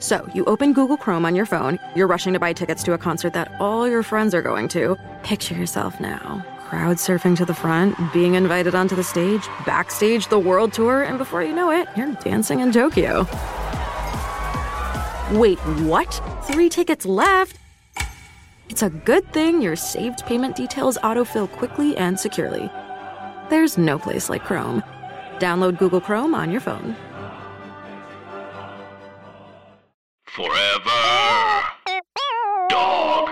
So, you open Google Chrome on your phone, you're rushing to buy tickets to a concert that all your friends are going to. Picture yourself now. Crowd surfing to the front, being invited onto the stage, backstage the world tour, and before you know it, you're dancing in Tokyo. Wait, what? Three tickets left? It's a good thing your saved payment details autofill quickly and securely. There's no place like Chrome. Download Google Chrome on your phone. Forever. Dog.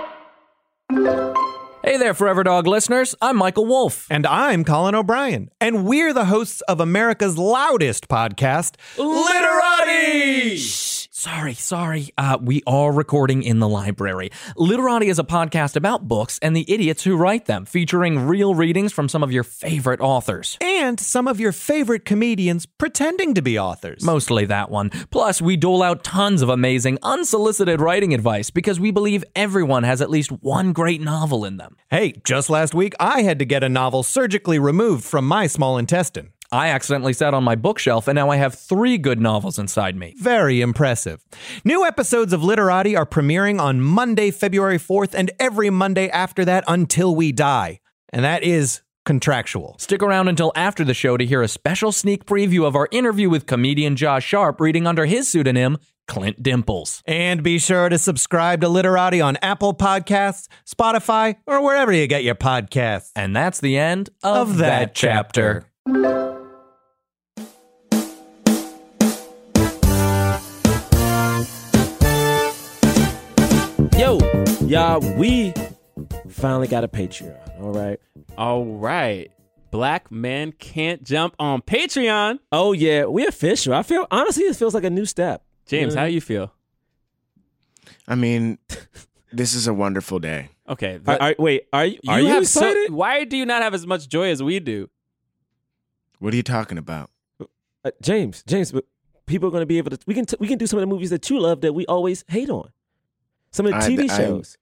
Hey there, Forever Dog listeners. I'm Michael Wolf. And I'm Colin O'Brien. And we're the hosts of America's loudest podcast, Literati! Sorry, sorry. Uh, we are recording in the library. Literati is a podcast about books and the idiots who write them, featuring real readings from some of your favorite authors. And some of your favorite comedians pretending to be authors. Mostly that one. Plus, we dole out tons of amazing, unsolicited writing advice because we believe everyone has at least one great novel in them. Hey, just last week I had to get a novel surgically removed from my small intestine. I accidentally sat on my bookshelf and now I have three good novels inside me. Very impressive. New episodes of Literati are premiering on Monday, February 4th, and every Monday after that until we die. And that is contractual. Stick around until after the show to hear a special sneak preview of our interview with comedian Josh Sharp reading under his pseudonym, Clint Dimples. And be sure to subscribe to Literati on Apple Podcasts, Spotify, or wherever you get your podcasts. And that's the end of, Of that chapter. Yo, y'all, we finally got a Patreon. All right. All right. Black men can't jump on Patreon. Oh yeah, we official. I feel honestly, it feels like a new step. James, Yeah. how do you feel? I mean, this is a wonderful day. Okay. Are, are- wait, are you? Are you, have so- excited? why do you not have as much joy as we do? What are you talking about? Uh, James, James, people are going to be able to. We can t- we can do some of the movies that you love that we always hate on. Some of the I- TV I- shows.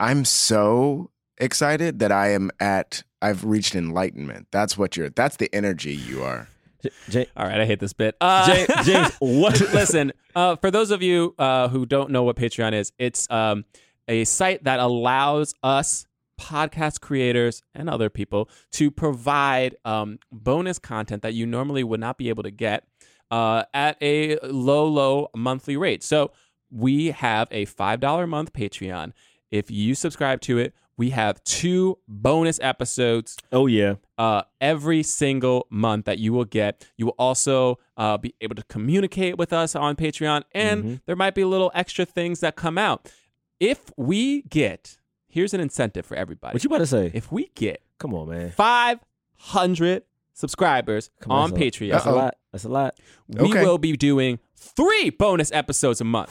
I'm so excited that I am at I've reached enlightenment. That's what you're that's the energy you are. J- J- All right, I hate this bit. Uh, James, James, what? listen, uh, for those of you uh, who don't know what Patreon is, it's um, a site that allows us podcast creators and other people to provide um, bonus content that you normally would not be able to get uh, at a low, low monthly rate. So we have a $5 a month Patreon. If you subscribe to it, we have two bonus episodes Oh yeah. uh, every single month that you will get. You will also uh, be able to communicate with us on Patreon, and Mm-hmm. there might be little extra things that come out. If we get, here's an incentive for everybody. What you about to say? if we get Come on, man. 500 subscribers Come on that's a- Patreon, That's a lot. That's a lot. we Okay. will be doing three bonus episodes a month.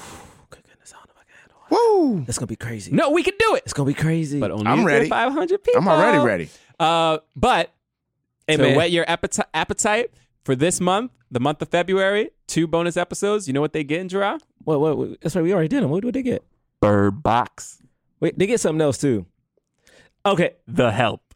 Good goodness, I don't know if I can handle it. Woo! That's gonna be crazy. No, we can do it, it's gonna be crazy. but only I'm if there are ready. 500 people. I'm already ready. Uh, but Hey, to man. whet your appeti- appetite for this month, the month of February, two bonus episodes. You know what they get in Gerard? What, what, what? That's right. We already did them. What did they get? Bird Box. Wait, they get something else too. Okay, The Help.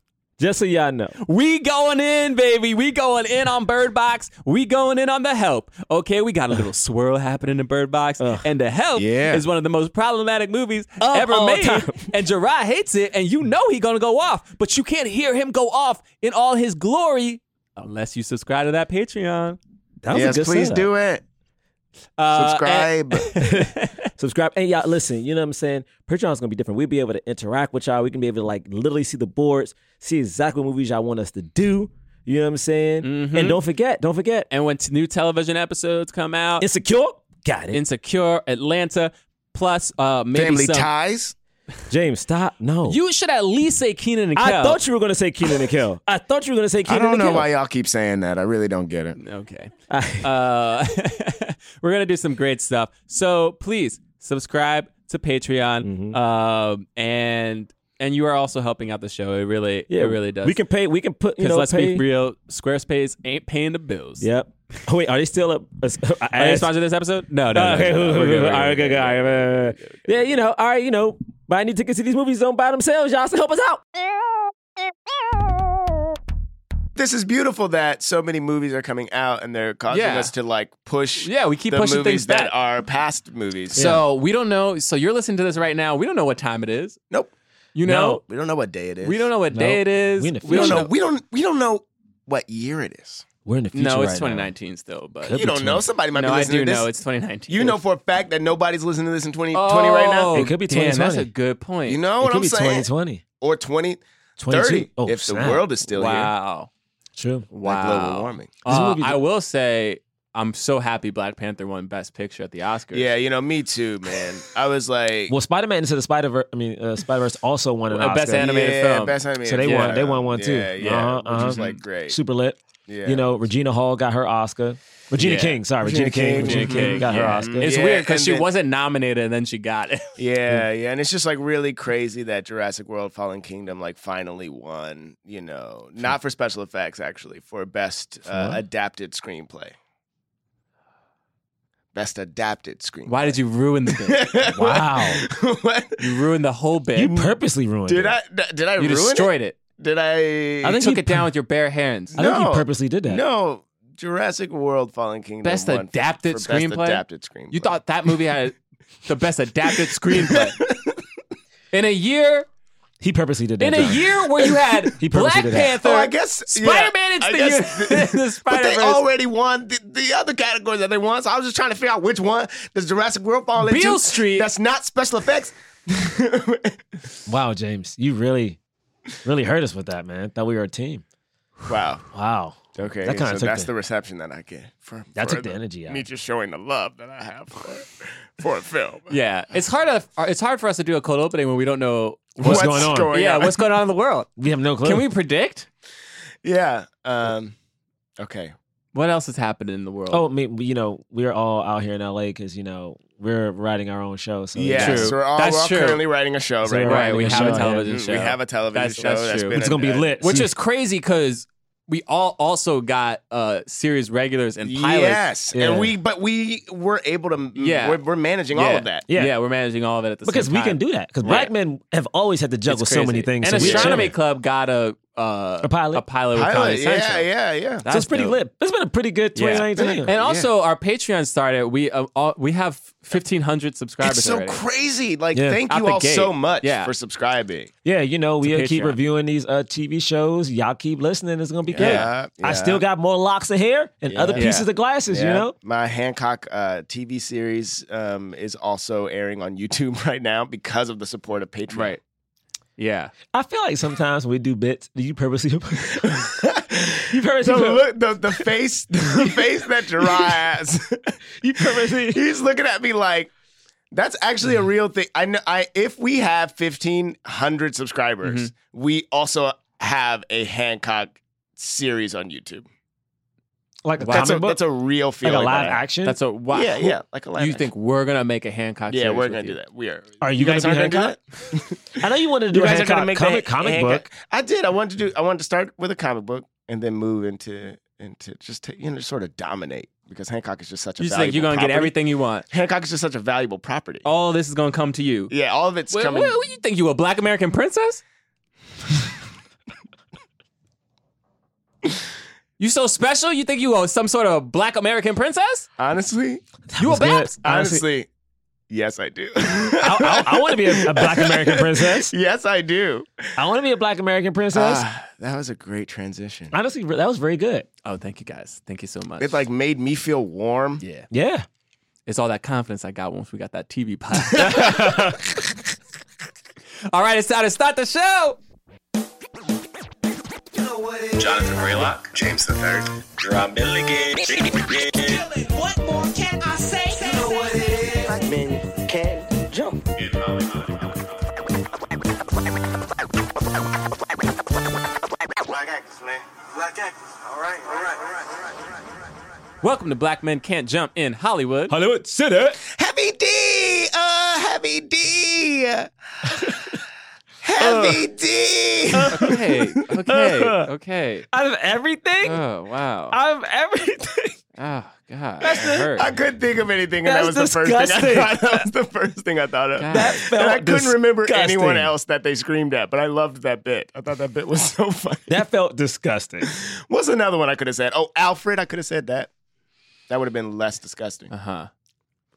Just so y'all know. We going in, baby. We going in on Bird Box. We going in on The Help. Okay, we got a little swirl happening in Bird Box. And The Help Yeah. is one of the most problematic movies Of ever all made. time. And Gerard hates it, and you know he gonna go off, but you can't hear him go off in all his glory unless you subscribe to that Patreon. That was yes, a good please setup. do it. Uh, Subscribe. and- Subscribe. And y'all, listen, you know what I'm saying? Patreon's gonna be different. We'll be able to interact with y'all. We can be able to like literally see the boards, see exactly what movies y'all want us to do. You know what I'm saying? Mhm. And don't forget, don't forget, and when t- new television episodes come out, Insecure. Got it. Insecure, Atlanta, plus uh, maybe Family some. ties. James, stop. No. You should at least say Kenan and Kel. I thought you were gonna say Kenan and Kel. I thought you were gonna say Kenan I don't know Kel. why y'all keep saying that. I really don't get it. Okay. uh, we're gonna do some great stuff. So please subscribe to Patreon, Mm-hmm. um, and and you are also helping out the show. It really, Yeah, it really does. We can pay. We can put. Because let's pay. be real, Squarespace ain't paying the bills. Yep. Oh, wait, are they still up? I Are they asked- sponsored this episode? No, no. Uh, okay, no, no. who- We're who- good, who- we're all right, good, good, all right, uh, Yeah, you know, all right, you know, buy any tickets to these movies don't buy themselves, y'all. So help us out. This is beautiful that so many movies are coming out and they're causing Yeah. us to like push Yeah, we keep the pushing movies things back. that are past movies. So we don't know. So you're listening to this right now. We don't know what time it is. Nope. You know, We don't know what day it is. we don't know what day it is. We in the We don't know. We don't. We don't know what year it is. We're in the future. No, it's right now. 2019 still, but Could You don't know. Somebody might no, be I listening do to this. know it's 2019. you know for a fact that nobody's listening to this in 2020 oh, right now. Oh, it could be damn, That's 2020. a good point. You know It what could I'm be saying? 2020. Or 20, 22. 30 Oh, if snap. the world is still here. wow, True. Like wow. global warming. Uh, movie- I will say, I'm so happy Black Panther won Best Picture at the Oscars. Yeah, you know, me too, man. I was like, Well, Spider Man into the Spider Verse. I mean, uh, Spider Verse also won an Uh, Best Oscar. animated yeah, film. Best animated So they film. won. They won one too. Yeah, yeah, Uh-huh, uh-huh. was like great. Super lit. Yeah. You know, Regina Hall got her Oscar. Regina Yeah. King, sorry, Regina Regina, King. King, Regina Regina King got her yeah. Oscar. It's Yeah, weird because she then- wasn't nominated and then she got it. Yeah, yeah, and it's just like really crazy that Jurassic World: Fallen Kingdom like finally won. You know, not for special effects, actually, for best uh, adapted screenplay. Best adapted screenplay. Why did you ruin the bit? Wow. what? You ruined the whole bit. You purposely ruined Did it. Did I? Did I You ruin destroyed it. it? Did I? I think Took you it down with your bare hands. I think you No. purposely did that. No, Jurassic World: Fallen Kingdom. Best won adapted for best screenplay? adapted screenplay. You thought that movie had the best adapted screenplay. In a year, He purposely did that. in a John. year where you had He purposely Black did that. Panther, Oh, I guess Spider-Man yeah, into I the guess- year- the But they Spider-Verse. already won the, the other categories that they won, so I was just trying to figure out which one does Jurassic World fall into. Beale Street. That's not special effects. Wow, James, you really, really hurt us with that, man. Thought we were a team. wow. Wow. Okay, That kinda so took that's the- the reception that I get for That for took the energy out. Me just showing the love that I have for, for a film. yeah, it's hard. To, it's hard for us to do a cold opening when we don't know. What's going on? yeah, what's going on in the world? We have no clue. Can we predict Yeah. Um. Okay. what else has happened in the world? Oh, I mean, you know, we're all out here in LA because you know we're writing our own show. So Yeah. True. We're all, That's we're all true. currently writing a show So right we're right. writing We have a show, yeah. television show. We have a television That's- show that's that's true. been It's gonna be lit. which is crazy because we all also got uh series regulars and pilots. Yes, Yeah. and we but we were able to. Yeah. we're, we're managing yeah. all of that. Yeah. Yeah. we're managing all of it at the because same we time. can do that. Because Right. black men have always had to juggle so many things. And so Astronomy. Club got a uh, A pilot. a pilot, with Pilot, Comedy yeah, Central. yeah, yeah. That's so it's pretty dope. lit. It's been a pretty good Yeah. 2019. And also, our Patreon started. We uh, all, we have fifteen hundred subscribers. It's so already. crazy. Like, Yeah. thank Out you the all gate. so much Yeah. for subscribing. Yeah, you know, we To uh, keep Patreon. reviewing these uh, TV shows. Y'all keep listening. It's gonna be good. Yeah, I yeah. still got more locks of hair and other Yeah. pieces of glasses. You Yeah. know, my Hancock uh, TV series um, is also airing on YouTube right now because of the support of Patreon. Right. Yeah. I feel like sometimes when we do bits, do you purposely? you purposely? The, put- look, the, the face, the face that Gerard has. you purposely? He's looking at me like that's actually a real thing. I know. I if we have fifteen hundred subscribers, Mm-hmm. we also have a Hancock series on YouTube. Like a That's comic a book, that's a real feeling. like a live that I have. action. That's a wow. Yeah, yeah, like a live. You think we're gonna make a Hancock? Yeah, series we're gonna you. do that. We are. Are you, guys gonna aren't be gonna do Hancock? that? I know you wanted to do You a guys are Hancock gonna make comic the comic Hancock- book. I did. I wanted to do. I wanted to start with a comic book and then move into into just to, you know sort of dominate because Hancock is just such a. You just think you're gonna get everything you want. Hancock is just such a valuable property. All of this is gonna come to you. Yeah, all of it's Wait, coming. what, what you think you a black American princess? you so special? You think you are some sort of black American princess? Honestly, You a was good. Baps? honestly, yes, I do. I, I, I want to be a, a black American princess. yes, I do. I want to be a black American princess. Ah, that was a great transition. Honestly, that was very good. Oh, thank you guys. Thank you so much. It like made me feel warm. yeah. Yeah. It's all that confidence I got once we got that TV pod. all right, it's time to start the show. Jonathan Braylock, James the Third, Rob Milligan. What more can I say? You know what it is. Black men can't jump. Black actors, man. Black actors. All right, all right, all right, all right, all right. Welcome to Black Men Can't Jump in Hollywood. Hollywood City. Heavy D, uh, Heavy D, Heavy D. Okay, okay, okay. Out of everything? Oh wow. Out of everything? Oh god. That hurt. I couldn't think of anything, and that was That's the first thing I disgusting. thought. That was the first thing I thought of. God. That felt and felt I couldn't remember disgusting. anyone else that they screamed at, but I loved that bit. I thought that bit was so funny. That felt disgusting. What's another one I could have said? Oh, Alfred, I could have said that. That would have been less disgusting. Uh huh.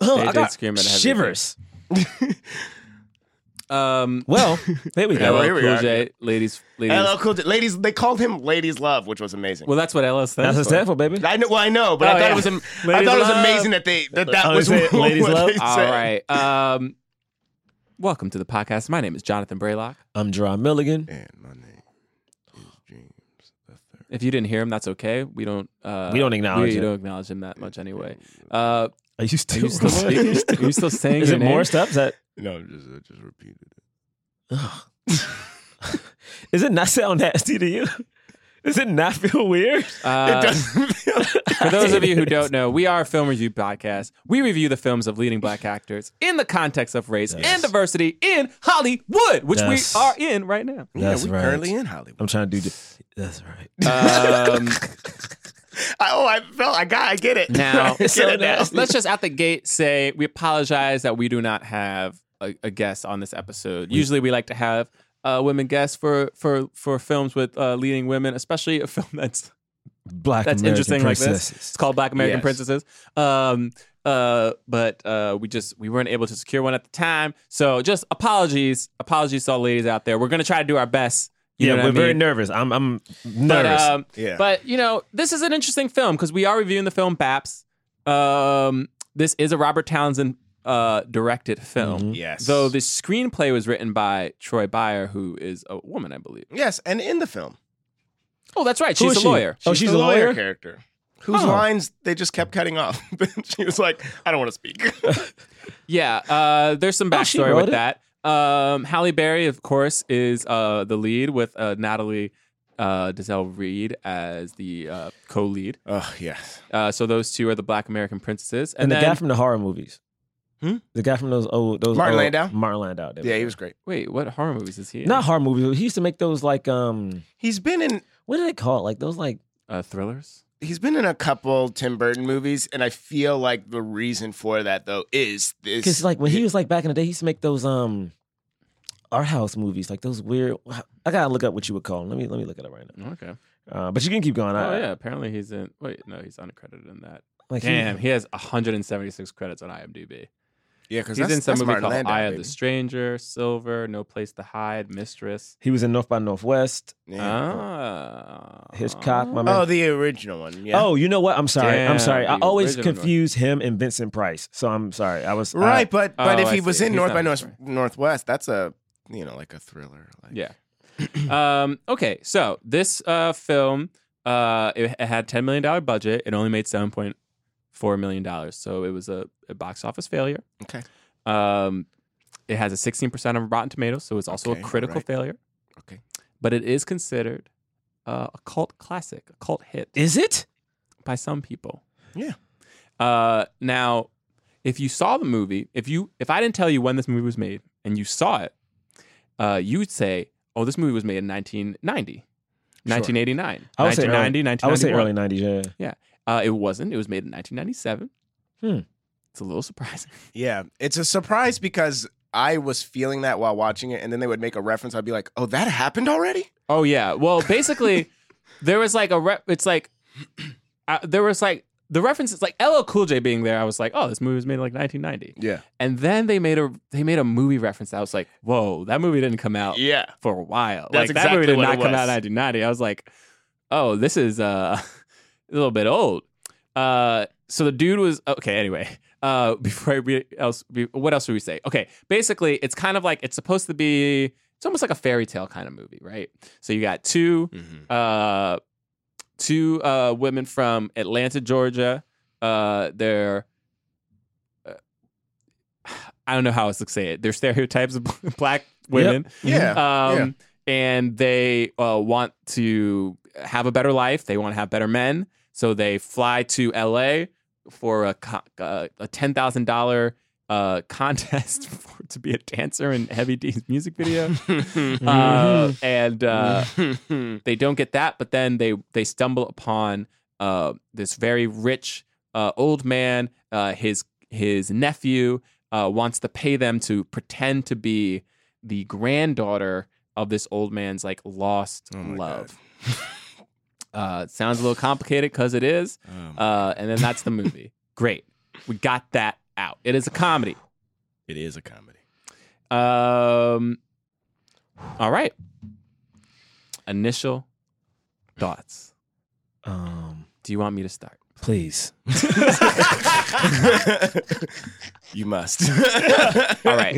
Oh, They I did got scream at everything. shivers. Um. Well, there we Yeah, go. well, LL here we Cool are. J, ladies, ladies. LL Cool J, ladies, they called him Ladies Love, which was amazing. Well, that's what LL stands That's what for. it stands for, baby. I know, well, I know, but Oh, I thought yeah. it was, am- I Ladies thought it was Love. amazing that they that that Oh, was is it what Ladies Love? they All said. right. Um. Welcome to the podcast. My name is Jonathan Braylock. I'm Gerard Milligan. And my name is James. If you didn't hear him, that's okay. We don't. Uh, We don't acknowledge we it. don't acknowledge him that much anyway. Uh, Are you still? are you still? are you still, are you still saying? Is your it more name? stuff? Is that? No, just I just repeated it. Is it not sound nasty to you? Does it not feel weird? Uh, it doesn't feel. For those of you who don't know, we are a film review podcast. We review the films of leading black actors in the context of race and diversity in Hollywood, which Yes. we are in right now. yeah, That's we're right. currently in Hollywood. I'm trying to do. The, that's right. Um, I, oh, I felt. I got. I get it. Now- get So it now. nasty. let's just at the gate say we apologize that we do not have a, a guest on this episode. Usually, we like to have uh, women guests for for for films with uh, leading women, especially a film that's Black that's American interesting like this. It's called Black American Yes. Princesses. Um, uh, but uh, we just we weren't able to secure one at the time. So just apologies, apologies to all ladies out there. We're gonna try to do our best. You yeah, we're I very nervous. I'm I'm But, nervous. um, Yeah. but you know, this is an interesting film because we are reviewing the film Baps. Um, this is a Robert Townsend uh, directed film. yes. Though the screenplay was written by Troy Beyer, who is a woman, I believe. yes, and in the film, Oh, that's right. Who She's a she? lawyer. Oh, she's the a lawyer? character. Whose Oh. lines they just kept cutting off. she was like, "I don't want to speak." Yeah, uh, there's some Oh, backstory wrote with it? that. Um, Halle Berry, of course, is uh, the lead with uh, Natalie uh, Desselle Reid as the uh, co-lead. oh yes. Uh, so those two are the Black American princesses, and and, the then guy from the horror movies. Hmm? The guy from those old those Martin old- Landau? Martin Landau. Yeah, go. he was great. wait, what horror movies is he? in? not horror movies. He used to make those like um He's been in. what do they call it? Like those like uh, thrillers. He's been in a couple Tim Burton movies, and I feel like the reason for that though is this. because like when he was like back in the day, he used to make those um art house movies like those weird. I gotta look up what you would call them. Let me let me look at it up right now. Okay. Uh, but you can keep going. Oh I, yeah, apparently he's in. Wait, no, he's uncredited in that. like he- Damn, he has 176 credits on IMDb. Yeah, because He's in some movie called Landau, Eye of baby. the Stranger, Silver, No Place to Hide, Mistress. he was in North by Northwest. Yeah. Ah, Hitchcock, my man. Oh, the original one. Yeah. Oh, you know what? I'm sorry. I'm sorry. I always original confuse him and Vincent Price. So I'm sorry. I was right, but but Oh, if he was in He's North by North, North. Northwest, that's a you know like a thriller. Like, Yeah. um, okay, so this uh, film, uh, it, it had ten million dollar budget. It only made seven point four million dollars, so it was a, a box office failure. Okay. Um, it has a sixteen percent of Rotten Tomatoes, so it's also Okay, a critical right. failure. Okay. but it is considered uh, a cult classic, a cult hit Is it? by some people. Yeah. Uh, now, if you saw the movie, if you if I didn't tell you when this movie was made and you saw it, uh, you would say, "Oh, this movie was made in 1990, 1989, I would say 1990, early, I would say early 90s. yeah. Yeah. Uh, it wasn't. It was made in 1997. Hmm. It's a little surprising. Yeah, it's a surprise because I was feeling that while watching it, and then they would make a reference. I'd be like, "Oh, that happened already." Oh yeah. Well, basically, there was like a re- it's like uh, there was like the references like LL Cool J being there. I was like, oh, this movie was made in like 1990. Yeah. And then they made a they made a movie reference. That I was like, whoa, that movie didn't come out Yeah. for a while. That's like that movie did what not it come out was. in 1990. I was like, oh, this is uh, a little bit old. Uh, so the dude was okay. Anyway, uh, before I read else, what else would we say? Okay, basically, it's kind of like it's supposed to be. It's almost like a fairy tale kind of movie, right? So you got 2 uh, two uh, women from Atlanta, Georgia. Uh, they're uh, I don't know how else to say it. They're stereotypes of black women. Yeah, Um, And they uh, want to have a better life. They want to have better men. So they fly to LA for a, uh, a $10,000 uh, contest for, to be a dancer in Heavy D's music video. uh, and uh, they don't get that, but then they, they stumble upon uh, this very rich uh, old man. Uh, his, his nephew uh, wants to pay them to pretend to be the granddaughter of this old man's like lost love. Uh, sounds a little complicated because it is. uh, and then that's the movie. Great, we got that out. It is a comedy. It is a comedy. Um, all right. Initial thoughts. Um, Do you want me to start? please. You must. All right.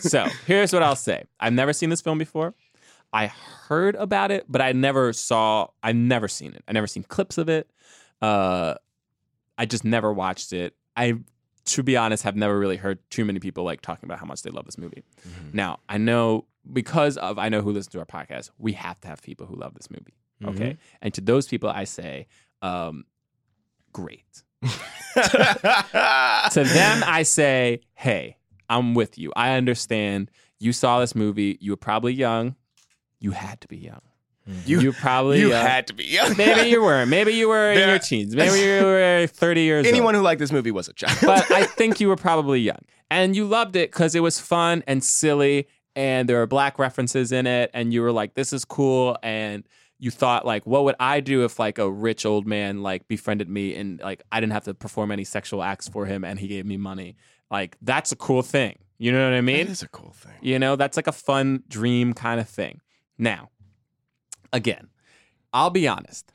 so here's what I'll say. I've never seen this film before. I heard about it, but I never saw. I've never seen it. I never seen clips of it. Uh, I just never watched it. I, to be honest, have never really heard too many people like talking about how much they love this movie. Now I know because of I know who listens to our podcast. We have to have people who love this movie. Okay, and to those people, I say, um, great. to them, I say, hey, I'm with you. I understand. You saw this movie. You were probably young. You had to be young. You, You probably you uh, had to be young. Maybe you were. Maybe you were in your teens. Maybe you were 30 years old. Anyone who liked this movie was a child. but I think you were probably young. And you loved it because it was fun and silly and there were black references in it and you were like, this is cool. And you thought like, what would I do if like a rich old man like befriended me and like I didn't have to perform any sexual acts for him and he gave me money? Like that's a cool thing. You know what I mean? it is a cool thing. You know, that's like a fun dream kind of thing. Now, again, I'll be honest.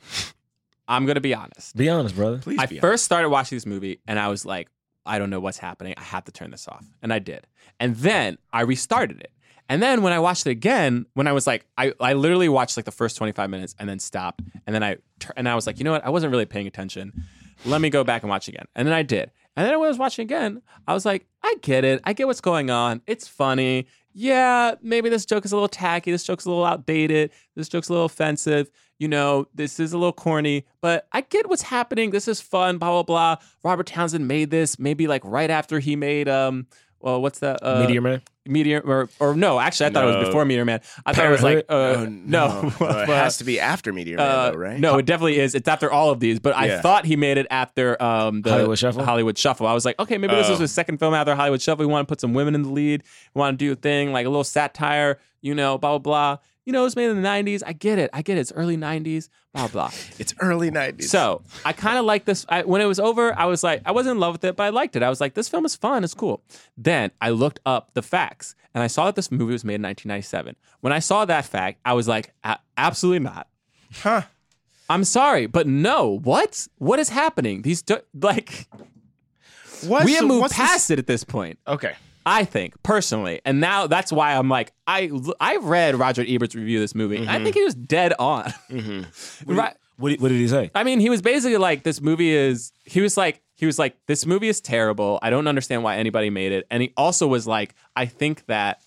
I'm going to be honest. Be honest, brother. Please I be first started watching this movie and I was like, I don't know what's happening. I have to turn this off. And I did. And then I restarted it. And then when I watched it again, when I was like, I, I literally watched like the first 25 minutes and then stopped. And then I tur- and I was like, you know what? I wasn't really paying attention. Let me go back and watch again. And then I did. And then when I was watching again, I was like, I get it. I get what's going on. It's funny. Yeah, maybe this joke is a little tacky. This joke's a little outdated. This joke's a little offensive. You know, this is a little corny, but I get what's happening. This is fun, blah, blah, blah. Robert Townsend made this maybe like right after he made, um, well, what's that? Uh, Meteor Man. Meteor, or, or no, actually, I thought it was before Meteor Man. I thought it was like, uh, Oh, no. no, it has to be after Meteor Man, Uh, though, right? No, it definitely is. It's after all of these, but I thought he made it after um, the Hollywood Shuffle? Hollywood Shuffle. I was like, okay, maybe this is Oh. his second film after Hollywood Shuffle. We want to put some women in the lead. We want to do a thing like a little satire, you know, blah blah blah. You know, it was made in the '90s. I get it. I get it. It's early '90s. Blah blah. It's early 90s. So I kind of like this. I, when it was over, I was like, I wasn't in love with it, but I liked it. I was like, this film is fun. It's cool. Then I looked up the facts and I saw that this movie was made in 1997. When I saw that fact, I was like, "A- absolutely not. Huh. I'm sorry, but no. What? What is happening? These do- like What? we have moved what's past it at this point. Okay. I think personally, and now that's why I'm like I I read Roger Ebert's review of this movie. I think he was dead on. right. What, did- what did he say? I mean, he was basically like, this movie is, he was like, he was like, this movie is terrible. I don't understand why anybody made it. And he also was like, I think that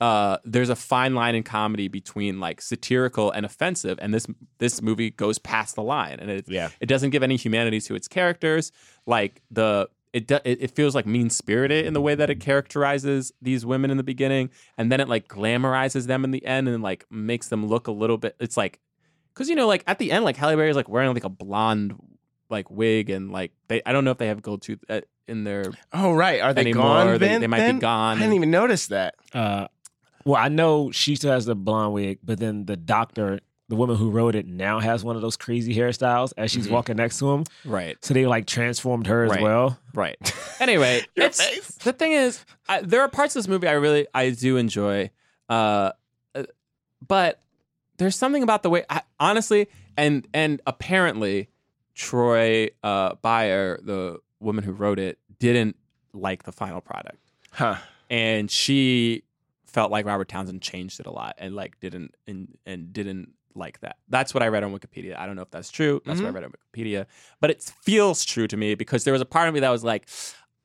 uh, there's a fine line in comedy between like satirical and offensive, and this this movie goes past the line, and it Yeah. it doesn't give any humanity to its characters. Like the it do, it, it feels like mean spirited in the way that it characterizes these women in the beginning, and then it like glamorizes them in the end, and like makes them look a little bit. It's like because you know like at the end, like Halle Berry is like wearing like a blonde like wig, and like they I don't know if they have gold tooth uh, in their Oh, right. Are they Anymore, gone they- they might be gone. I didn't even notice that. Uh, well, I know she still has the blonde wig, but then the doctor, the woman who wrote it, now has one of those crazy hairstyles as she's walking next to him. right. So they like transformed her as well. Right. Anyway, Your it's, face. the thing is, I, there are parts of this movie I really I do enjoy, uh, uh, but there's something about the way, I, honestly, and and apparently, Troy uh, Beyer, the woman who wrote it didn't like the final product, Huh. and she felt like Robert Townsend changed it a lot and like didn't and and didn't like that. That's what I read on Wikipedia. I don't know if that's true. That's what I read on Wikipedia, but it feels true to me because there was a part of me that was like,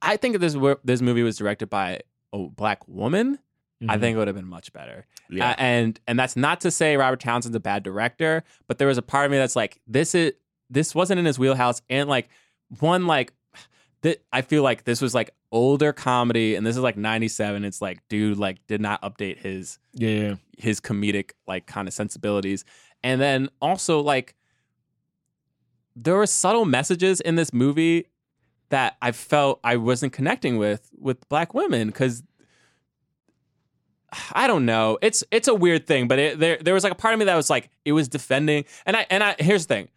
I think if this this movie was directed by a black woman, I think it would have been much better. Yeah. Uh, and and that's not to say Robert Townsend's a bad director, but there was a part of me that's like, this is this wasn't in his wheelhouse, and like one like that I feel like this was like older comedy, and this is like '97. It's like, dude, like did not update his Yeah, yeah. his comedic like kind of sensibilities, and then also like there were subtle messages in this movie that I felt I wasn't connecting with with black women because I don't know. It's it's a weird thing, but it, there there was like a part of me that was like it was defending, and I and I here's the thing.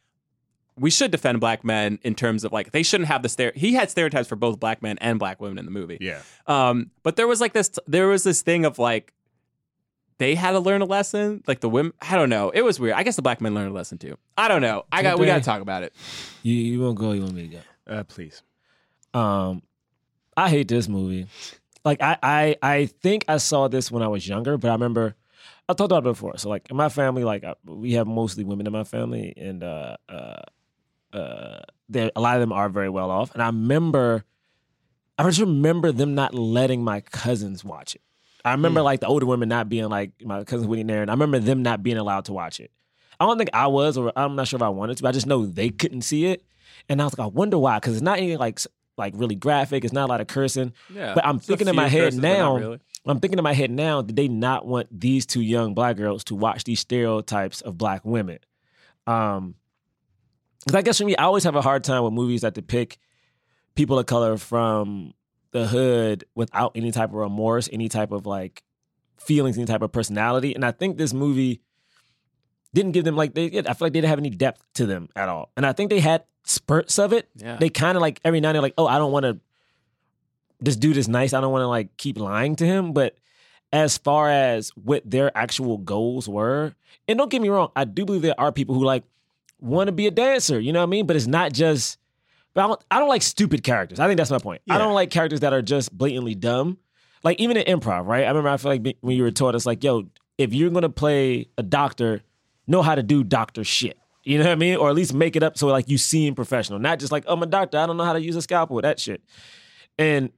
We should defend black men in terms of like they shouldn't have the stare. He had stereotypes for both black men and black women in the movie. Yeah. Um, but there was like this, there was this thing of like, they had to learn a lesson. Like the women, I don't know. It was weird. I guess the black men learned a lesson too. I don't know. I got, we got to talk about it. You you won't go. You want me to go? Uh, please. Um, I hate this movie. Like I, I, I think I saw this when I was younger, but I remember I talked about it before. So like in my family, like uh, we have mostly women in my family, and uh, uh, uh, there a lot of them are very well off. And I remember, I just remember them not letting my cousins watch it. I remember like the older women not being like my cousin Whitney and Aaron. I remember them not being allowed to watch it. I don't think I was, or I'm not sure if I wanted to. But I just know they couldn't see it, and I was like, I wonder why, because it's not any like like really graphic. It's not a lot of cursing. Yeah. But I'm thinking in my head curses, now. really. I'm thinking in my head now. Did they not want these two young black girls to watch these stereotypes of black women? Um, because I guess for me, I always have a hard time with movies that depict people of color from the hood without any type of remorse, any type of like feelings, any type of personality. And I think this movie didn't give them like they. I feel like they didn't have any depth to them at all. And I think they had spurts of it. Yeah. They kind of like every now and then they're like, oh, I don't want to. This dude is nice. I don't want to like keep lying to him. But as far as what their actual goals were, and don't get me wrong, I do believe there are people who like want to be a dancer. You know what I mean? But it's not just. But I don't, I don't like stupid characters. I think that's my point. I don't like characters that are just blatantly dumb. Like even in improv, right? I remember I feel like when you were taught, it's like, yo, if you're gonna play a doctor, know how to do doctor shit. You know what I mean? Or at least make it up so like you seem professional, not just like, oh, I'm a doctor. I don't know how to use a scalpel. That shit. And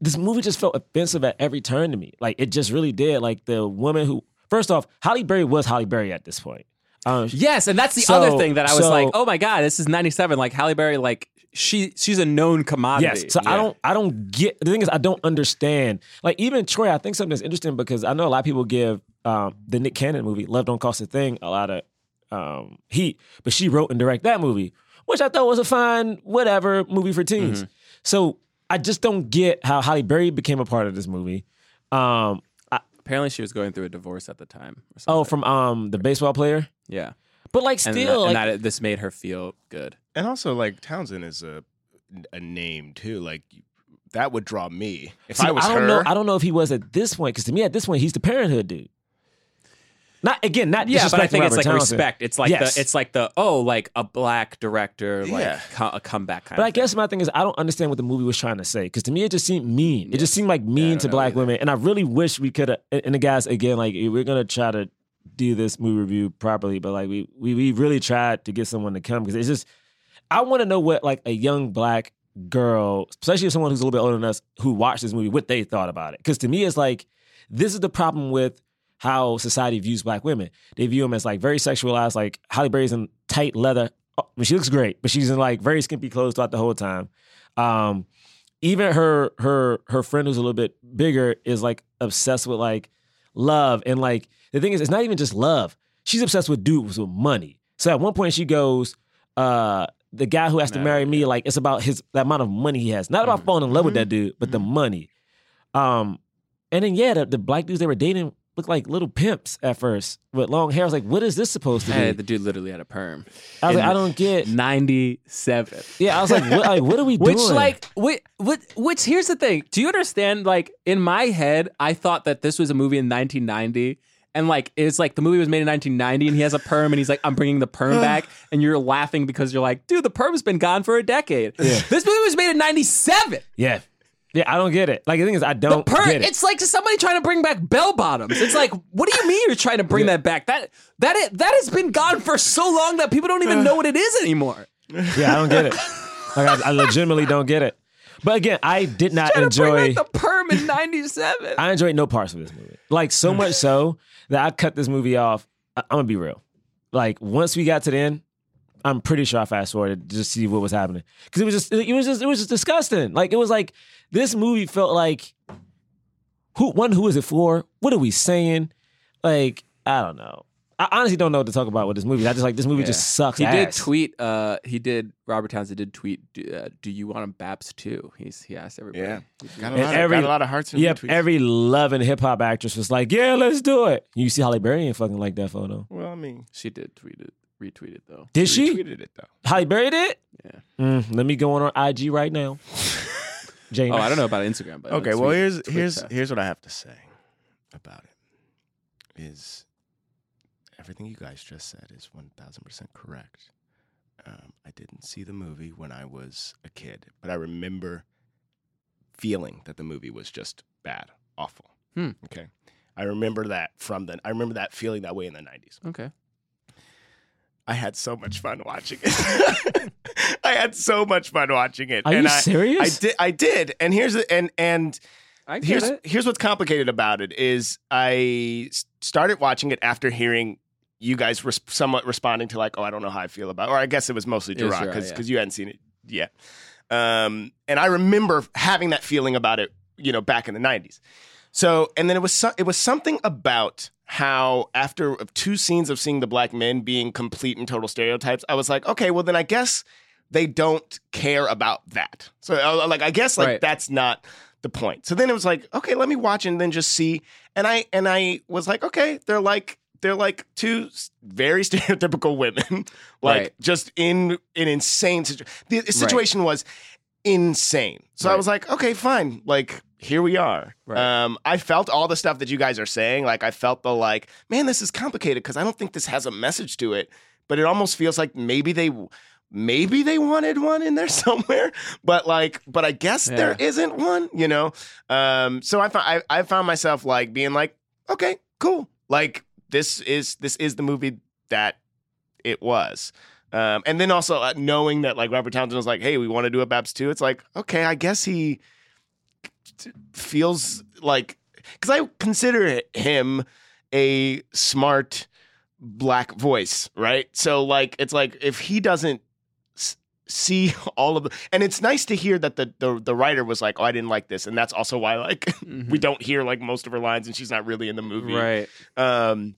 this movie just felt offensive at every turn to me. Like it just really did. Like the woman who, first off, Halle Berry was Halle Berry at this point. Um, Yes, and that's the So- other thing that I was so- like, oh my god, this is '97. Like Halle Berry, like she she's a known commodity. Yes. So I don't I don't get the thing is I don't understand. Like even Troy, I think something that's interesting because I know a lot of people give um, the Nick Cannon movie, Love Don't Cost a Thing, a lot of um, heat, but she wrote and directed that movie, which I thought was a fine, whatever movie for teens. So I just don't get how Halle Berry became a part of this movie. Um, I, Apparently, she was going through a divorce at the time. Or something. oh, from um the baseball player, yeah, but like and, still, that, and like, that this made her feel good. And also, like Townsend is a a name too. Like that would draw me if See, I was I don't her. know. I don't know if he was at this point because to me, at this point, he's the Parenthood dude. Not again, not Yeah, but I disrespecting think it's like Townsend. respect. It's like Yes. the it's like the oh like a black director like Yeah. co- a comeback kind But of. I guess my thing is I don't understand what the movie was trying to say because to me it just seemed mean. It just seemed like mean don't to black either. women, and I really wish we could have. And the guys again, like we're gonna try to do this movie review properly, but like we we, we really tried to get someone to come because it's just I want to know what like a young black girl, especially someone who's a little bit older than us, who watched this movie, what they thought about it. Because to me, it's like this is the problem with how society views black women. They view them as like very sexualized. Like Halle Berry's in tight leather. Oh, I mean, she looks great, but she's in like very skimpy clothes throughout the whole time. Um, even her her her friend who's a little bit bigger is like obsessed with like love and like the thing is it's not even just love. She's obsessed with dudes with money. So at one point she goes, uh, the guy who has to marry me, like it's about his the amount of money he has. Not about falling in love with that dude, but the money. Um, and then yeah, the, the black dudes they were dating looked like little pimps at first with long hair. I was like, what is this supposed to be? Hey, the dude literally had a perm. I was In like, I don't get. Ninety-seven. Yeah, I was like, what, like, what are we Which doing? like which, which which here's the thing. Do you understand? Like in my head, I thought that this was a movie in 1990, And like it's like the movie was made in 1990, and he has a perm, and he's like, "I'm bringing the perm back," and you're laughing because you're like, "Dude, the perm's been gone for a decade." Yeah. This movie was made in '97. Yeah. Yeah, I don't get it. Like the thing is, I don't perm, get it. it's like to somebody trying to bring back bell bottoms. It's like, what do you mean you're trying to bring that back? That that i- that has been gone for so long that people don't even know what it is anymore. yeah, I don't get it. Like I, I legitimately don't get it. But again, I did not Trying to bring enjoy. back the perm in '97. I enjoyed no parts of this movie. Like so much so that I cut this movie off. I, I'm gonna be real. Like once we got to the end, I'm pretty sure I fast forwarded to just see what was happening because it was just it was just it was just disgusting. Like it was like this movie felt like who one who is it for? What are we saying? Like I don't know. I honestly don't know what to talk about with this movie. I just like this movie just sucks. He did tweet. Uh, he did. Robert Townsend did tweet. Do, uh, do you want a Baps too? He's he asked everybody. Yeah. Got a, lot, every- of, got a lot of hearts and Yep, retweets. every loving hip hop actress was like, "Yeah, let's do it." You see, Halle Berry ain't fucking like that photo. well, I mean, She did tweet it. Retweet it though. Did she? retweeted it though. Halle Berry did? Yeah. Mm, let me go on her IG right now. Jane. Oh, I don't know about Instagram, but Okay, well here's tweet here's here's what I have to say about it. Is everything you guys just said is one thousand percent correct. Um, I didn't see the movie when I was a kid, but I remember feeling that the movie was just bad, awful. Hmm. Okay, I remember that from the. I remember that feeling that way in the nineties. Okay. I had so much fun watching it. I had so much fun watching it. Are and you I, serious? I did. I did. And here's the- and and I here's it. here's what's complicated about it I I started watching it after hearing you guys res- somewhat responding to like, oh, I don't know how I feel about, it. or I guess it was mostly Gerard Gerard, because yeah. you hadn't seen it yet. Um, and I remember having that feeling about it, you know, back in the '90s. So, and then it was so, it was something about how after two scenes of seeing the black men being complete and total stereotypes, I was like, okay, well then I guess they don't care about that. So, I like, I guess like Right. that's not the point. So then it was like, okay, let me watch and then just see. And I and I was like, okay, they're like they're like two very stereotypical women, like Right. just in an insane situation. The situation was insane. So I was like, okay, fine. Like here we are. Right. Um, I felt all the stuff that you guys are saying. Like I felt the like, man, this is complicated because I don't think this has a message to it. But it almost feels like maybe they maybe they wanted one in there somewhere. But like, but I guess there Yeah. isn't one, you know? Um, so I, fo- I I found myself like being like, okay, cool. Like this is this is the movie that it was. Um, and then also uh, knowing that like Robert Townsend was like, hey, we want to do a Baps too. It's like, okay, I guess he feels like because I consider him a smart black voice, right? So like, it's like if he doesn't s- see all of the, and it's nice to hear that the, the the writer was like, oh, I didn't like this, and that's also why like we don't hear like most of her lines, and she's not really in the movie, Right. um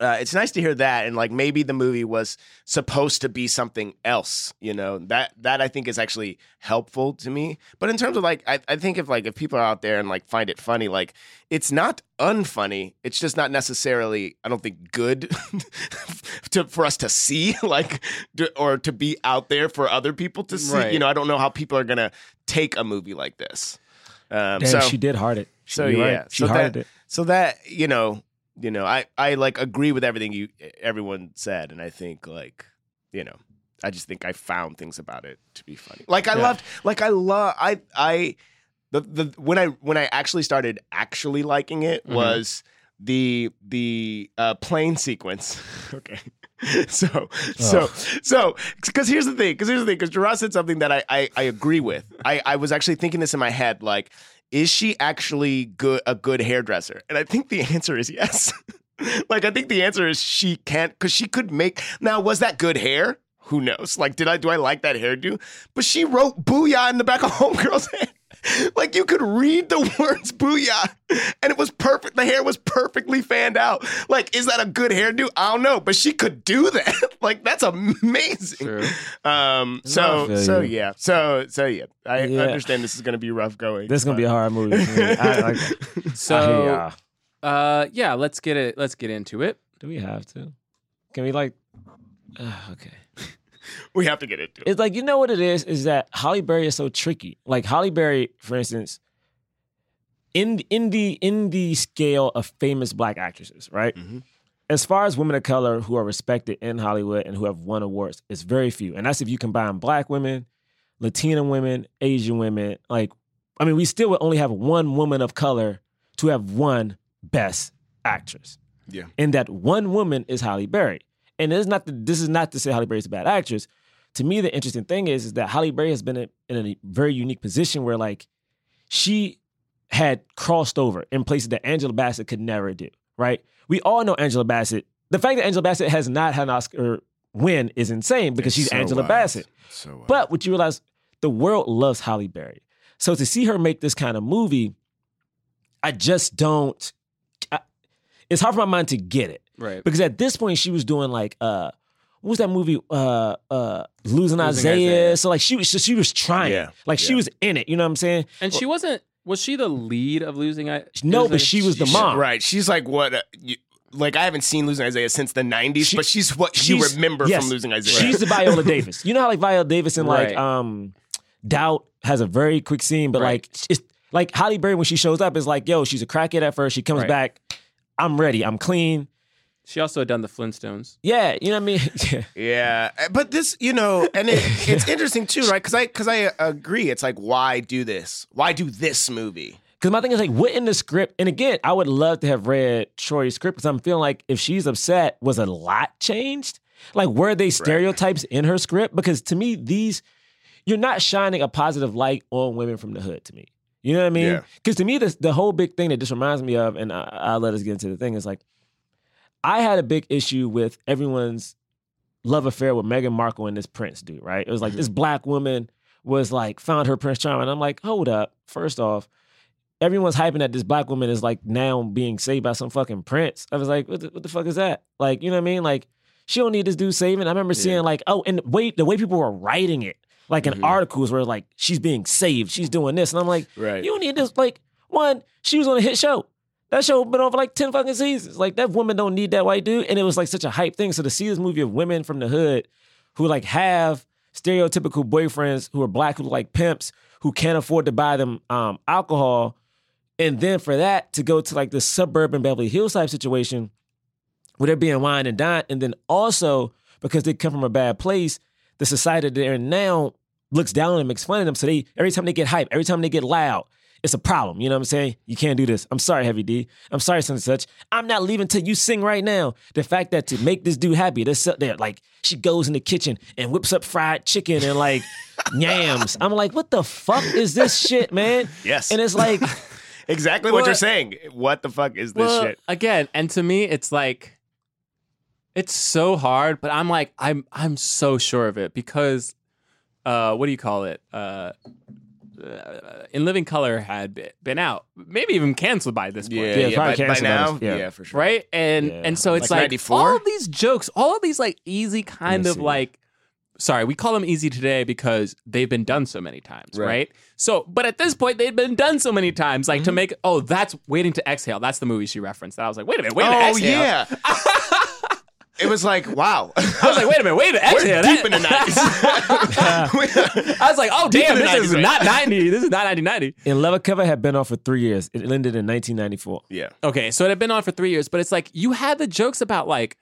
uh, it's nice to hear that and like maybe the movie was supposed to be something else you know that that i think is actually helpful to me but in terms of like I, I think if like if people are out there and like find it funny like it's not unfunny it's just not necessarily i don't think good to for us to see like to, or to be out there for other people to see Right. you know i don't know how people are gonna take a movie like this um Damn, so she did hard it. She- so yeah, right. she so that, it. so that you know, you know, I I like agree with everything you everyone said, and I think like you know, I just think I found things about it to be funny. Like I Yeah. loved, like I love, I I the the when I when I actually started actually liking it Mhm. was the the uh, plane sequence. okay. So so so because here's the thing because here's the thing because Gerard said something that I, I I agree with I I was actually thinking this in my head like is she actually good a good hairdresser? And I think the answer is yes. Like I think the answer is she can't because she could make now was that good hair? Who knows? Like did I do I like that hairdo? But she wrote booyah in the back of homegirl's head like you could read the words booyah and it was perfect the hair was perfectly fanned out like is that a good hairdo i don't know but she could do that like that's amazing True. um so feel so you. yeah so so yeah i Yeah. understand this is gonna be rough going This is gonna be a hard movie. for me. I, like, I So, uh, yeah, let's get it. Let's get into it. do we have to? Can we like? Uh, okay. we have to get into it It's like you know what it is is that Halle Berry is so tricky. Like Halle Berry, for instance, in in the in the scale of famous black actresses, right? Mm-hmm. As far as women of color who are respected in Hollywood and who have won awards, it's very few. And that's if you combine black women, Latina women, Asian women. Like, I mean, we still would only have one woman of color to have won Best Actress. Yeah. And that one woman is Halle Berry. And it's not the, this is not to say Halle Berry's a bad actress. To me, the interesting thing is, is that Halle Berry has been in, in a very unique position where like she had crossed over in places that Angela Bassett could never do, right? We all know Angela Bassett. The fact that Angela Bassett has not had an Oscar win is insane because It's she's so Angela wild. Bassett. So wild. But what you realize, the world loves Halle Berry. So to see her make this kind of movie, I just don't. I, it's hard for my mind to get it Right. because at this point she was doing like uh, what was that movie? Uh, uh, Losing, Isaiah. Isaiah. So like she was, so she was trying, Yeah, like she was in it. You know what I'm saying? And she wasn't. Was she the lead of losing? I No, but she was the mom. Right. She's like what? Uh, you, like I haven't seen Losing Isaiah since the '90s, She- but she's what you remember yes, from Losing Isaiah. She's the Viola Davis. You know how like Viola Davis in like um Doubt has a very quick scene, but Right. like it's like Halle Berry when she shows up is like, yo, she's a crackhead at first. She comes Right. back. I'm ready. I'm clean. She also had done the Flintstones. Yeah, you know what I mean. Yeah. Yeah, uh, but this, you know, and it, it's interesting too, right? Because I, because I agree. It's like, why do this? Why do this movie? Because my thing is like, what in the script? And again, I would love to have read Troy's script because I'm feeling like if she's upset, was a lot changed? Like, were they stereotypes in her script? Because to me, these you're not shining a positive light on women from the hood. To me, you know what I mean? Yeah. Because to me, the the whole big thing that this reminds me of, and I, I'll let us get into the thing is like, I had a big issue with everyone's love affair with Meghan Markle and this Prince dude. Right? It was like this mm-hmm. black woman was like found her Prince Charming. And I'm like, hold up. First off everyone's hyping that this black woman is like now being saved by some fucking prince. I was like, what the, what the fuck is that? Like, you know what I mean? Like, she don't need this dude saving. I remember seeing like, oh, and the way the way people were writing it, like in mm-hmm. articles where like she's being saved, she's doing this, and I'm like, Right. you don't need this. Like, one, she was on a hit show. That show been on for like ten fucking seasons. Like that woman don't need that white dude, and it was like such a hype thing. So to see this movie of women from the hood who like have stereotypical boyfriends who are black who like pimps who can't afford to buy them um, alcohol and then for that to go to like the suburban Beverly Hills type situation where they're being wine and dine, and then also because they come from a bad place, the society they're in now looks down on them, makes fun of them. So they every time they get hype, every time they get loud, it's a problem. You know what I'm saying? You can't do this. I'm sorry, Heavy D. I'm sorry, such and such. I'm not leaving till you sing right now. The fact that to make this dude happy, they're there like she goes in the kitchen and whips up fried chicken and like yams. I'm like, what the fuck is this shit, man? Yes. And it's like. Exactly what Well- you're saying. What the fuck is this well, shit? again, and to me, it's like it's so hard. But I'm like, I'm I'm so sure of it because, uh, what do you call it? Uh, uh, In Living Color had been out, maybe even canceled by this point. Yeah, Yeah, yeah, probably by, by canceled by now, yeah. yeah. for sure. right and Yeah. and so it's Like like, all of these jokes all of these like easy kind of like sorry we call them easy today because they've been done so many times right, Right. so but at this point they'd been done so many times like Mm-hmm. to make oh that's waiting to exhale that's the movie she referenced that i was like wait a minute wait to Oh exhale yeah. it was like, wow. I was like, wait a minute, wait a minute, We're exhale. deep in the that- 90s. I was like, oh Deep damn, in the this is 90s, not 90. This is not 1990. In Living Color had been on for three years. It ended in 1994. yeah. Okay, so it had been on for three years, but it's like you had the jokes about like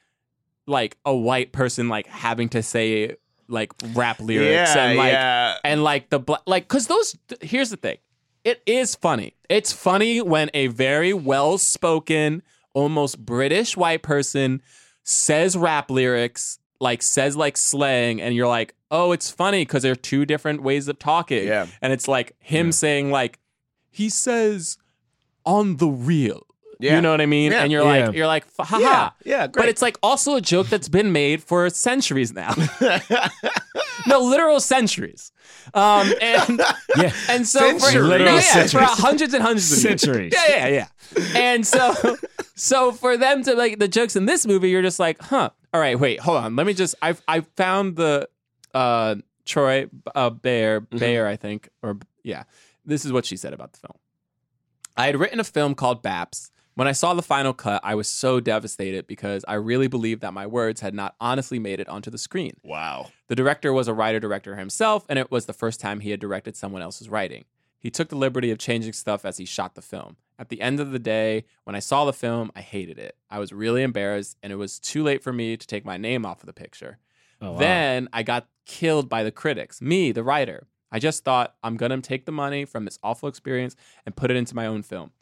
like a white person like having to say like rap lyrics Yeah, and like yeah. and like the black like because those here's the thing it is funny it's funny when a very well spoken almost british white person says rap lyrics like says like slang and you're like oh it's funny because there are two different ways of talking. Yeah. and it's like him saying like he says on the real Yeah. you know what i mean Yeah. and you're Yeah. like you're like haha Yeah, yeah, great. but it's like also a joke that's been made for centuries now no literal centuries um and Yeah. and so for, Centuries. no, Literal yeah, for centuries. hundreds and hundreds of years. Centuries. Yeah, yeah, yeah. And so, so for them to like the jokes in this movie, you're just like, huh. All right, wait, hold on. Let me just. I I found the uh Troy uh, Beyer Beyer, I think, or yeah. This is what she said about the film. I had written a film called Baps. When I saw the final cut, I was so devastated because I really believed that my words had not honestly made it onto the screen. Wow. The director was a writer director himself, and it was the first time he had directed someone else's writing. he took the liberty of changing stuff as he shot the film. At the end of the day, when I saw the film, I hated it. I was really embarrassed, and it was too late for me to take my name off of the picture. Oh, wow. Then I got killed by the critics, me, the writer. I just thought, I'm going to take the money from this awful experience and put it into my own film.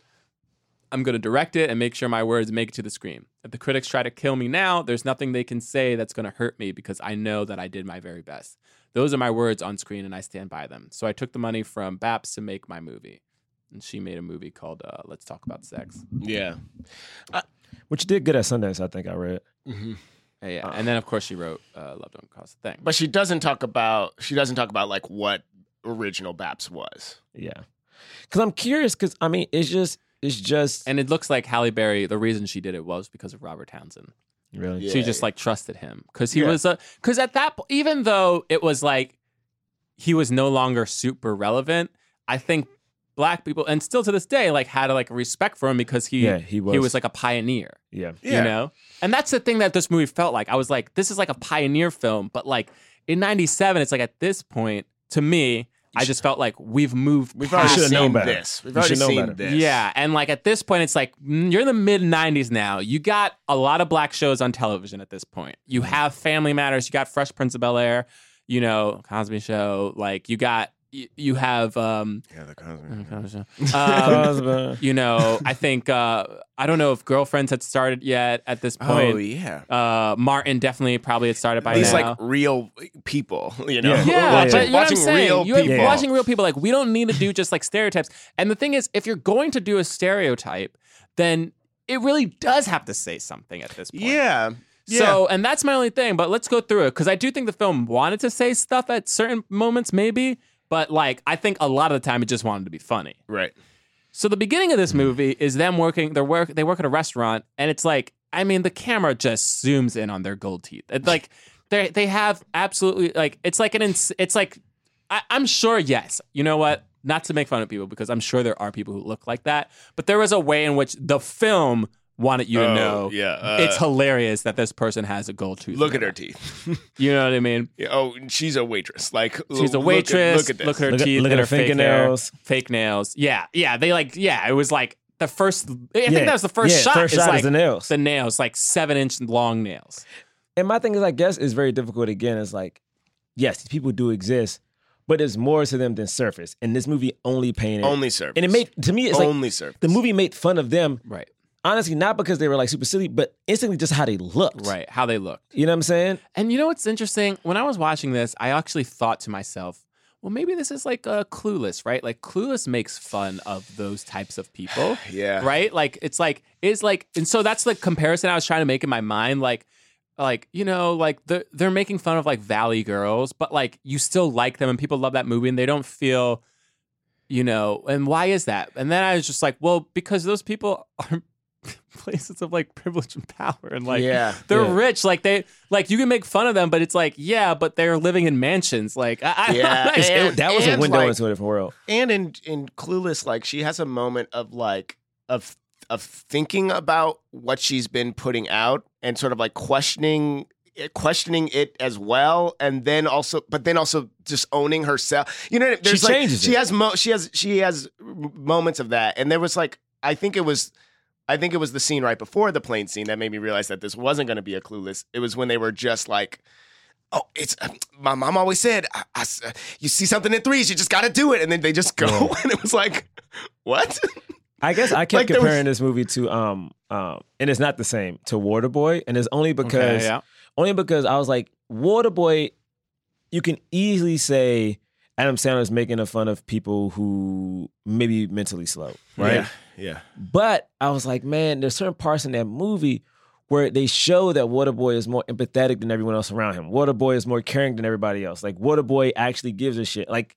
I'm going to direct it and make sure my words make it to the screen. If the critics try to kill me now, there's nothing they can say that's going to hurt me because I know that I did my very best. Those are my words on screen and I stand by them. So I took the money from Baps to make my movie. And she made a movie called uh, Let's Talk About Sex. Yeah. Which did good at Sundance, I think I read. Mm-hmm. Yeah, yeah. And then, of course, she wrote uh, Love Don't Cost a Thing. But she doesn't talk about she doesn't talk about like what original Baps was. Yeah. Because I'm curious, because I mean, it's just, it's just. And it looks like Halle Berry, the reason she did it was because of Robert Townsend. Really? she just yeah. like trusted him because he Yeah. was a because at that po- even though it was like he was no longer super relevant i think black people and still to this day like had a like respect for him because he Yeah, he was. he was. was like a pioneer Yeah. Yeah. you know and that's the thing that this movie felt like i was like this is like a pioneer film but like in 97 it's like at this point to me i just felt like we've moved We've already should've seen known better. this. We've already seen better. this. yeah, and like at this point, it's like mm, you're in the mid '90s now. You got a lot of black shows on television at this point. You have Family Matters. You got Fresh Prince of Bel Air. You know Cosby Show. Like you got you, you have um, Yeah, the Cosby. Cosby Um, you know, I think uh, I don't know if Girlfriends had started yet at this point. Oh yeah. Uh, Martin definitely probably had started by These now. like real people, you know. Yeah. Yeah, watching, but you know what I'm saying? real you people. watching real people. Like we don't need to do just like stereotypes. And the thing is, if you're going to do a stereotype, then it really does have to say something at this point. Yeah. Yeah. So, and that's my only thing. But let's go through it because I do think the film wanted to say stuff at certain moments, maybe. But like, I think a lot of the time it just wanted to be funny. right. So the beginning of this movie is them working. They work. They work at a restaurant, and it's like, I mean, the camera just zooms in on their gold teeth. It's like they they have absolutely like it's like an ins- it's like I, I'm sure. Yes, you know what? Not to make fun of people because I'm sure there are people who look like that, but there was a way in which the film wanted you to Oh, know. yeah, uh, it's hilarious that this person has a gold tooth. Look at her teeth. You know what I mean? Yeah, oh, she's a waitress. Like She's a look at- waitress. Look at, this. at her Look at- teeth. look at her fake hair, fingernails. Fake nails. Yeah, yeah. They like. Yeah, it was like the first. I think Yeah, that was the first yeah, shot. first is shot is like the nails. The nails, like seven inch long nails. And my thing is, I guess, is very difficult. Again, it's like, yes, these people do exist, but there's more to them than surface. And this movie only painted Only surface. and it made to me, it's like only service. the movie made fun of them. Right. Honestly, not because they were like super silly, but instantly just how they looked. Right. How they looked. You know what I'm saying? And you know what's interesting? When I was watching this, I actually thought to myself, well, maybe this is like a Clueless, right? Like Clueless makes fun of those types of people. Yeah. Right? Like it's like it's like and so that's the comparison I was trying to make in my mind like like you know like they're, they're making fun of like Valley Girls, but like you still like them and people love that movie and they don't feel you know, and why is that? And then I was just like, well, because those people are places of like privilege and power and like Yeah. they're Yeah. rich like they like you can make fun of them but it's like yeah but they're living in mansions like I, I- Yeah. like, It's- And- that was a window like- into a different world. and in in Clueless, like she has a moment of like of of thinking about what she's been putting out and sort of like questioning eh, questioning it as well and then also but then also just owning herself you know what I mean? there's like changes she it. has mo- she has she has moments of that and there was like i think it was i think it was the scene right before the plane scene that made me realize that this wasn't going to be a clueless it was when they were just like Oh, it's my mom always said, I, I s- "You see something in threes, you just got to do it," and then they just go, and it was like, "What?" I guess I kept Like, there was- comparing this movie to um um and it's not the same to Waterboy, and it's only because okay, yeah only because I was like Waterboy. You can easily say Adam Sandler's making a fun of people who maybe mentally slow, right? Yeah, yeah. But I was like, man, there's certain parts in that movie where they show that Waterboy is more empathetic than everyone else around him. Waterboy is more caring than everybody else. Like Waterboy actually gives a shit. Like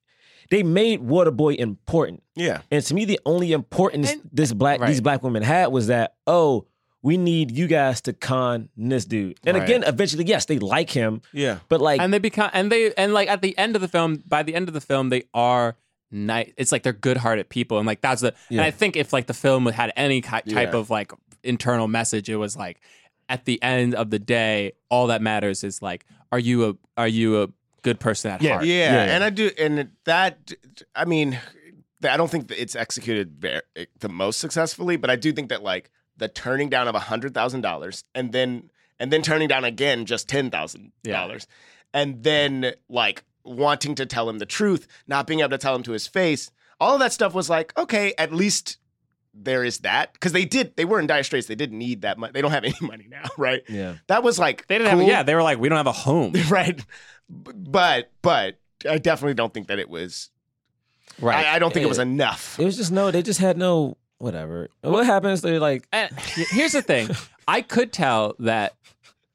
they made Waterboy important. Yeah. And to me, the only importance And- this black these black women had was that, oh, we need you guys to con this dude. And Right. again, eventually, yes, they like him, Yeah. but like and they become and they and like at the end of the film by the end of the film they are nice it's like they're good-hearted people and like that's the and i think if like the film had any type Yeah. of like internal message it was like at the end of the day all that matters is like are you a are you a good person at Yeah. heart yeah, Yeah. and I do, and that, I mean, I don't think that it's executed ver- the most successfully, but I do think that like the turning down of a hundred thousand dollars and then and then turning down again just ten thousand dollars, and then like wanting to tell him the truth, not being able to tell him to his face, all of that stuff was like okay, at least there is that because they did they were in dire straits. They didn't need that much. They don't have any money now, right? Yeah. That was like They didn't have. cool. Yeah, they were like, we don't have a home. right. But but I definitely don't think that it was. Right. I, I don't think it was eh, enough. It was just no. They just had no whatever. What happens? They're like, eh, And here's the thing I could tell that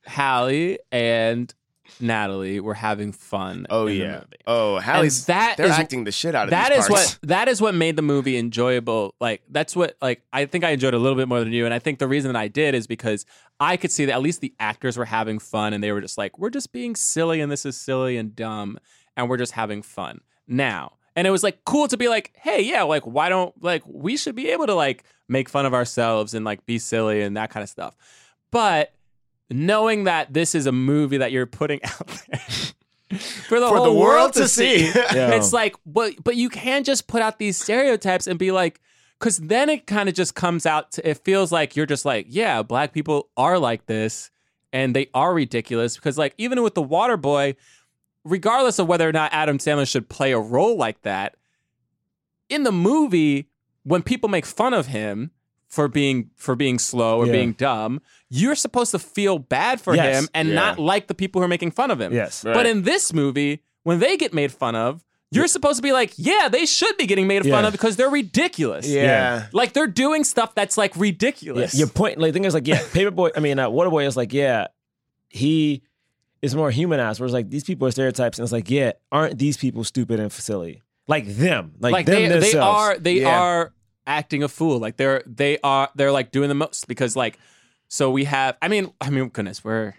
Halle and Natalie were having fun. Oh in the yeah. movie. Oh, Halle's And that they're is- acting the shit out of That these is parts. what that is what made the movie enjoyable. Like that's what like I think I enjoyed it a little bit more than you. And I think the reason that I did is because I could see that at least the actors were having fun and they were just like, we're just being silly and this is silly and dumb and we're just having fun now. And it was like cool to be like, hey, yeah, like why don't like we should be able to like make fun of ourselves and like be silly and that kind of stuff. But knowing that this is a movie that you're putting out there for the For whole the world, world to to see, see. Yeah. it's like, but but you can't just put out these stereotypes and be like, because then it kind of just comes out. To, it feels like you're just like, yeah, black people are like this, and they are ridiculous. Because like even with the Water Boy, regardless of whether or not Adam Sandler should play a role like that, in the movie, when people make fun of him for being for being slow or Yeah. being dumb, you're supposed to feel bad for Yes. him and Yeah. not like the people who are making fun of him. yes, Right. But in this movie, when they get made fun of, you're supposed to be like, yeah, they should be getting made fun Yeah. of because they're ridiculous. yeah. Like they're doing stuff that's like ridiculous. Your point, like, the thing is, like, yeah, Paperboy. I mean, uh, Waterboy is like, yeah, he is more humanized. Whereas, like, these people are stereotypes, and it's like, yeah, aren't these people stupid and silly? Like them, like, like them they, they are they Yeah. are acting a fool. Like they're they are they're like doing the most because like so we have I mean I mean goodness we're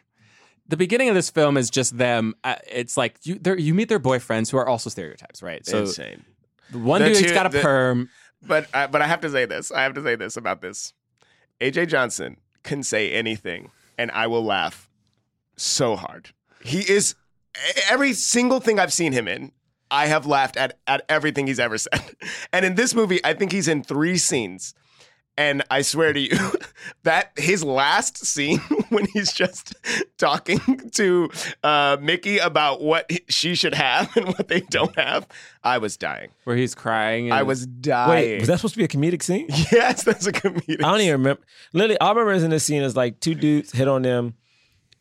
the beginning of this film is just them. Uh, it's like you they're- you meet their boyfriends who are also stereotypes, right? So Insane. the one The dude's two- got a the- perm. But I, but I have to say this. I have to say this about this. AJ Johnson can say anything, and I will laugh so hard. He is every single thing I've seen him in. I have laughed at at everything he's ever said. And in this movie, I think he's in three scenes. And I swear to you, that his last scene when he's just talking to uh, Mickey about what she should have and what they don't have, I was dying. where he's crying. And I was dying. Wait, was that supposed to be a comedic scene? Yes, that's a comedic. I don't even remember. Literally, all I remember is in this scene is like two dudes hit on them,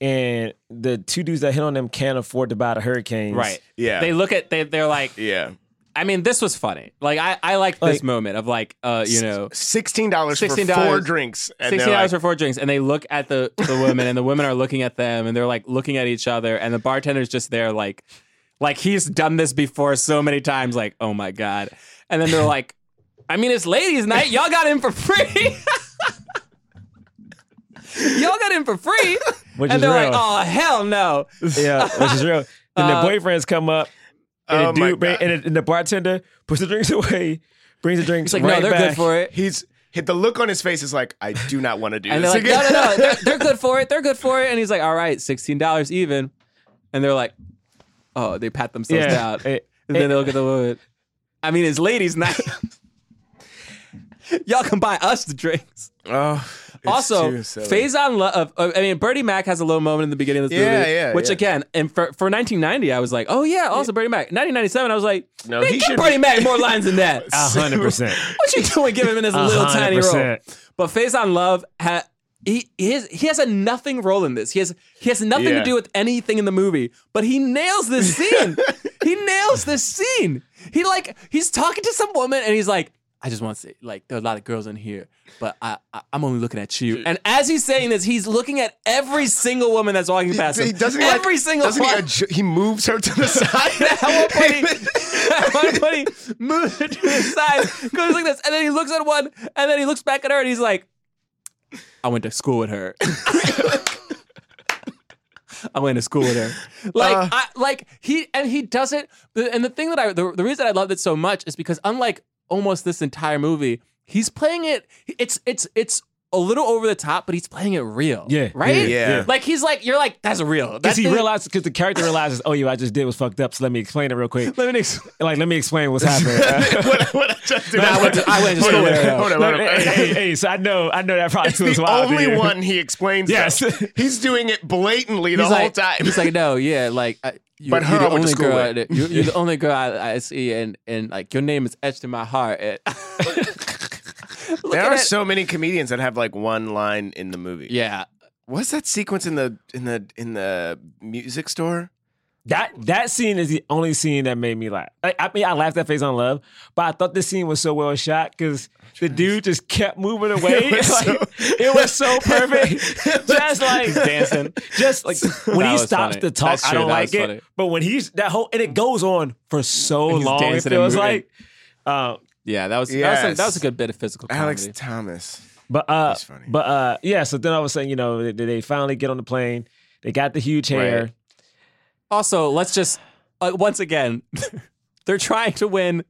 and the two dudes that hit on them can't afford to buy the hurricanes. right. Yeah. They look at they they're like. Yeah. I mean, this was funny. Like I I like this Like- moment of like uh you know Sixteen dollars for $16 four drinks. And sixteen they're dollars like, for four drinks, and they look at the the women, and the women are looking at them, and they're like looking at each other, and the bartender's just there, like, like he's done this before so many times, like, oh my god, and then they're like, I mean, it's ladies' night, y'all got in for free. Y'all got in for free, Which and is they're real. like, "Oh hell no!" Yeah, which is real. Then Uh, the boyfriends come up, and, Oh the, dude bring, and, the, and the bartender puts the drinks away, brings the drinks He's like, right "No, they're back. good for it." he's hit the look on his face is like, I do not want to do And this they're like, again. no, no, no, they're, they're good for it. They're good for it. And he's like, all right, sixteen dollars even. And they're like, oh, they pat themselves Yeah. down. And then they look at the woman. I mean, it's ladies' night. Y'all can buy us the drinks. Oh, it's also, too silly. Faison Love. Uh, I mean, Bernie Mac has a little moment in the beginning of this Yeah, movie. yeah, Which yeah. again, and for, for 1990, I was like, oh yeah, also Bernie Mac. 1997, I was like, No, man, he give should Bertie be- Mac more lines than that. A hundred percent. what you doing giving him this A little tiny role? percent. But Faison Love ha- he he has, he has a nothing role in this. He has he has nothing Yeah. to do with anything in the movie, but he nails this scene. he nails this scene. He like he's talking to some woman and he's like, I just want to say, like, there are a lot of girls in here, but I, I I'm only looking at you. And as he's saying this, he's looking at every single woman that's walking past him. He doesn't he, every like, single doesn't he, adju- he moves her to the side. at one point, he, at one point he moves her to the side, goes like this, and then he looks at one, and then he looks back at her, and he's like, "I went to school with her." I went to school with her. Like, Uh. I, like he and he doesn't. And the thing that I, the, the reason I love it so much is because unlike almost this entire movie, he's playing it. It's it's it's a little over the top, but he's playing it real. Yeah. right. Yeah. Yeah. like he's like you're like that's real. Because he the- realized, because the character realizes, oh, you, I just did was fucked up. So let me explain it real quick. Let me ex- Like, let me explain what's happening. what, what I just did. No, I went to- I went to Hold school on. Hold on, hold on. hey, hey, hey, so I know, I know that probably It's the only one he explains. Yes. Yes, he's doing it blatantly the he's whole like, time. He's like, no, yeah, like. I, you, But her you're the went only girl. I- You're, you're the only girl I, I see, and and like your name is etched in my heart. And there are it. so many comedians that have like one line in the movie. yeah, What's that sequence in the in the in the music store? That that scene is the only scene that made me laugh. I, I mean, I laughed at Faison Love, but I thought this scene was so well shot because the dude just kept moving away. It was Like, so- it was so perfect. just like he's dancing. just like when he stops funny. to talk, I don't like it. funny. But when he's that whole and it goes on for so He's long, it dancing and feels like. Um, Yeah, that was that, was a, that was a good bit of physical comedy. Alex Thomas. But uh, That's funny. but uh, yeah. So then all of a sudden, you know, they, they finally get on the plane. They got the huge hair. Right. Also, let's just uh, once again, they're trying to win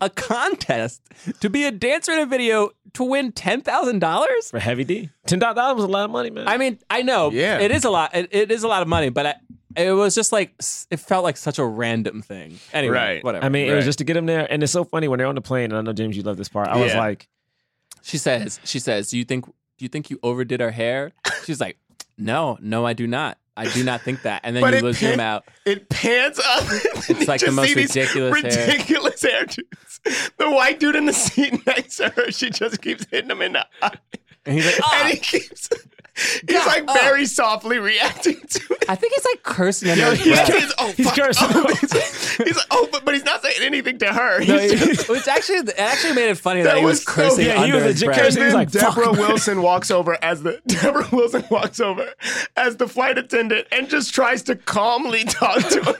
a contest to be a dancer in a video to win ten thousand dollars. for Heavy D. Ten thousand dollars was a lot of money, man. I mean, I know, Yeah. it is a lot. It, it is a lot of money, but I, it was just like it felt like such a random thing. Anyway, Right. whatever. I mean, it was just to get them there, and it's so funny when they're on the plane. And I know James, you love this part. I was like, she says, she says, do you think, do you think you overdid her hair? She's like, no, no, I do not. I do not think that. And then you it will zoom out. It pans up. It's like the most these ridiculous hair. ridiculous hairdos. The white dude in the seat next to her, she just keeps hitting him in the eye. And he's like, ah. And he keeps, he's like uh, very softly reacting to it. I think he's like cursing under his He's, breath. he's, oh, He's cursing. Oh, he's, he's like, oh, but, but he's not saying anything to her. He's No, just, Which actually, it actually made it funny that, That he was, was so- cursing Yeah, he under was his legit breath. cursing. And He's then like, Deborah fuck. Wilson walks over as the Deborah Wilson walks over as the flight attendant and just tries to calmly talk to her.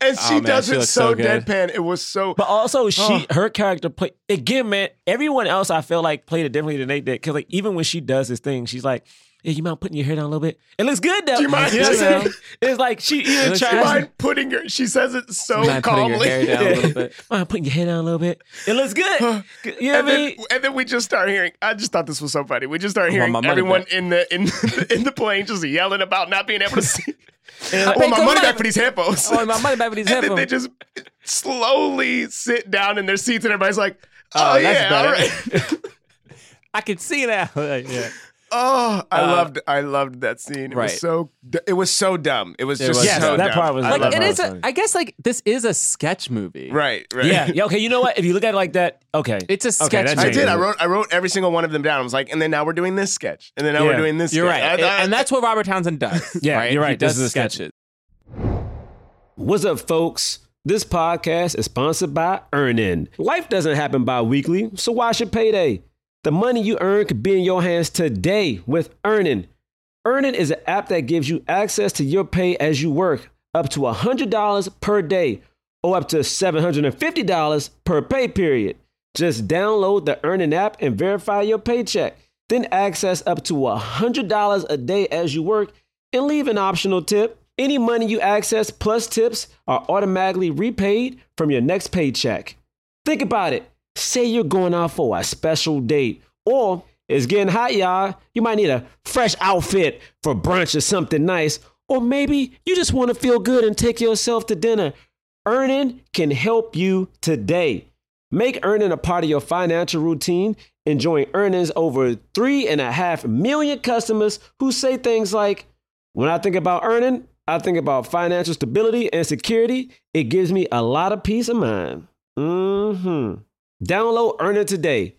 And she Oh, man, does she it so, so deadpan. It was so but also she, Oh. her character play again, man. Everyone else, I feel like played it differently than they did. Because like even when she does this thing, she's like, "Hey, you mind putting your hair down a little bit? It looks good though." Do you mind- know what I'm you know? saying? It's like she even looks tries. good. to- mind putting her. She says it so Mind putting calmly. your hair down a little bit. Mind putting your hair down a little bit. It looks good. you know what I and, then, mean? and then we just start hearing. I just thought this was so funny. We just start hearing my everyone back. in the in in the plane just yelling about not being able to see. And I like, want my money money. back for these headphones. I want my money back for these and then they just slowly sit down in their seats, and everybody's like, Oh, "Oh, yeah, all better. right." I can see now. yeah. Oh, I Uh, loved, I loved that scene. It right. was so, it was so dumb. It was It just was Yes, so that dumb. part was- I Like it it. is a, I guess like this is a sketch movie. right, right. yeah, yeah. Okay, you know what? If you look at it like that, okay, It's a Okay, sketch that I did. I wrote, I wrote every single one of them down. I was like, and then now we're doing this sketch, and then now Yeah. we're doing this. You're sketch. right. I- I- and that's what Robert Townsend does. Yeah, right? you're right. He does This is a sketch. sketches. What's up, folks? This podcast is sponsored by Earnin. Life doesn't happen bi weekly, so why should payday? The money you earn could be in your hands today with Earnin. Earnin is an app that gives you access to your pay as you work, up to $100 per day or up to $750 per pay period. Just download the Earnin app and verify your paycheck. Then access up to $100 a day as you work and leave an optional tip. Any money you access plus tips are automatically repaid from your next paycheck. Think about it. Say you're going out for a special date, or it's getting hot, y'all. You might need a fresh outfit for brunch or something nice, or maybe you just want to feel good and take yourself to dinner. Earnin can help you today. Make earnin a part of your financial routine. Enjoying earnings over three and a half million customers who say things like, when I think about earning, I think about financial stability and security. It gives me a lot of peace of mind. hmm Download Earnin today.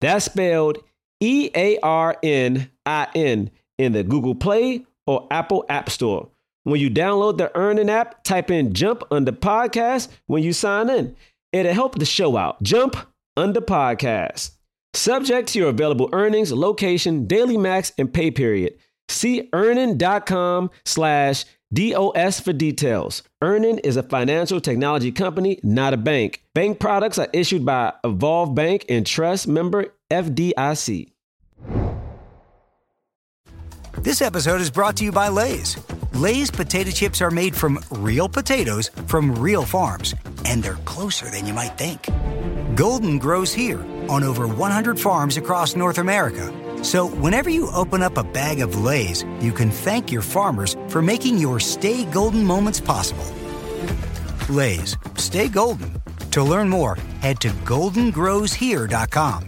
That's spelled E A R N I N in the Google Play or Apple App Store. When you download the Earnin app, type in Jump Under Podcast when you sign in. It'll help the show out. Jump Under Podcast. Subject to your available earnings, location, daily max, and pay period. See earnin.com slash DOS for details. Earnin is a financial technology company, not a bank. Bank products are issued by Evolve Bank and Trust member FDIC. This episode is brought to you by Lay's. Lay's potato chips are made from real potatoes from real farms, and they're closer than you might think. Golden grows here on over 100 farms across North America, So whenever you open up a bag of Lay's, you can thank your farmers for making your Stay Golden moments possible. Lay's, stay golden. To learn more, head to goldengrowshere.com.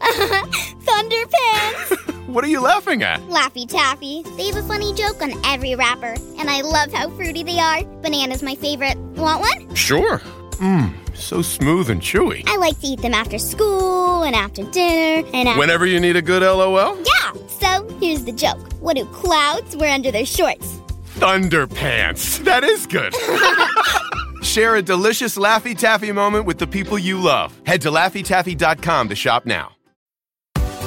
Thunderpants! What are you laughing at? Laffy Taffy. They have a funny joke on every wrapper, and I love how fruity they are. Banana's my favorite. Want one? Sure. Mmm, so smooth and chewy. I like to eat them after school and after dinner and after. Whenever you need a good LOL? Yeah! So, here's the joke What do clouds wear under their shorts? Thunderpants. That is good. Share a delicious Laffy Taffy moment with the people you love. Head to LaffyTaffy.com to shop now.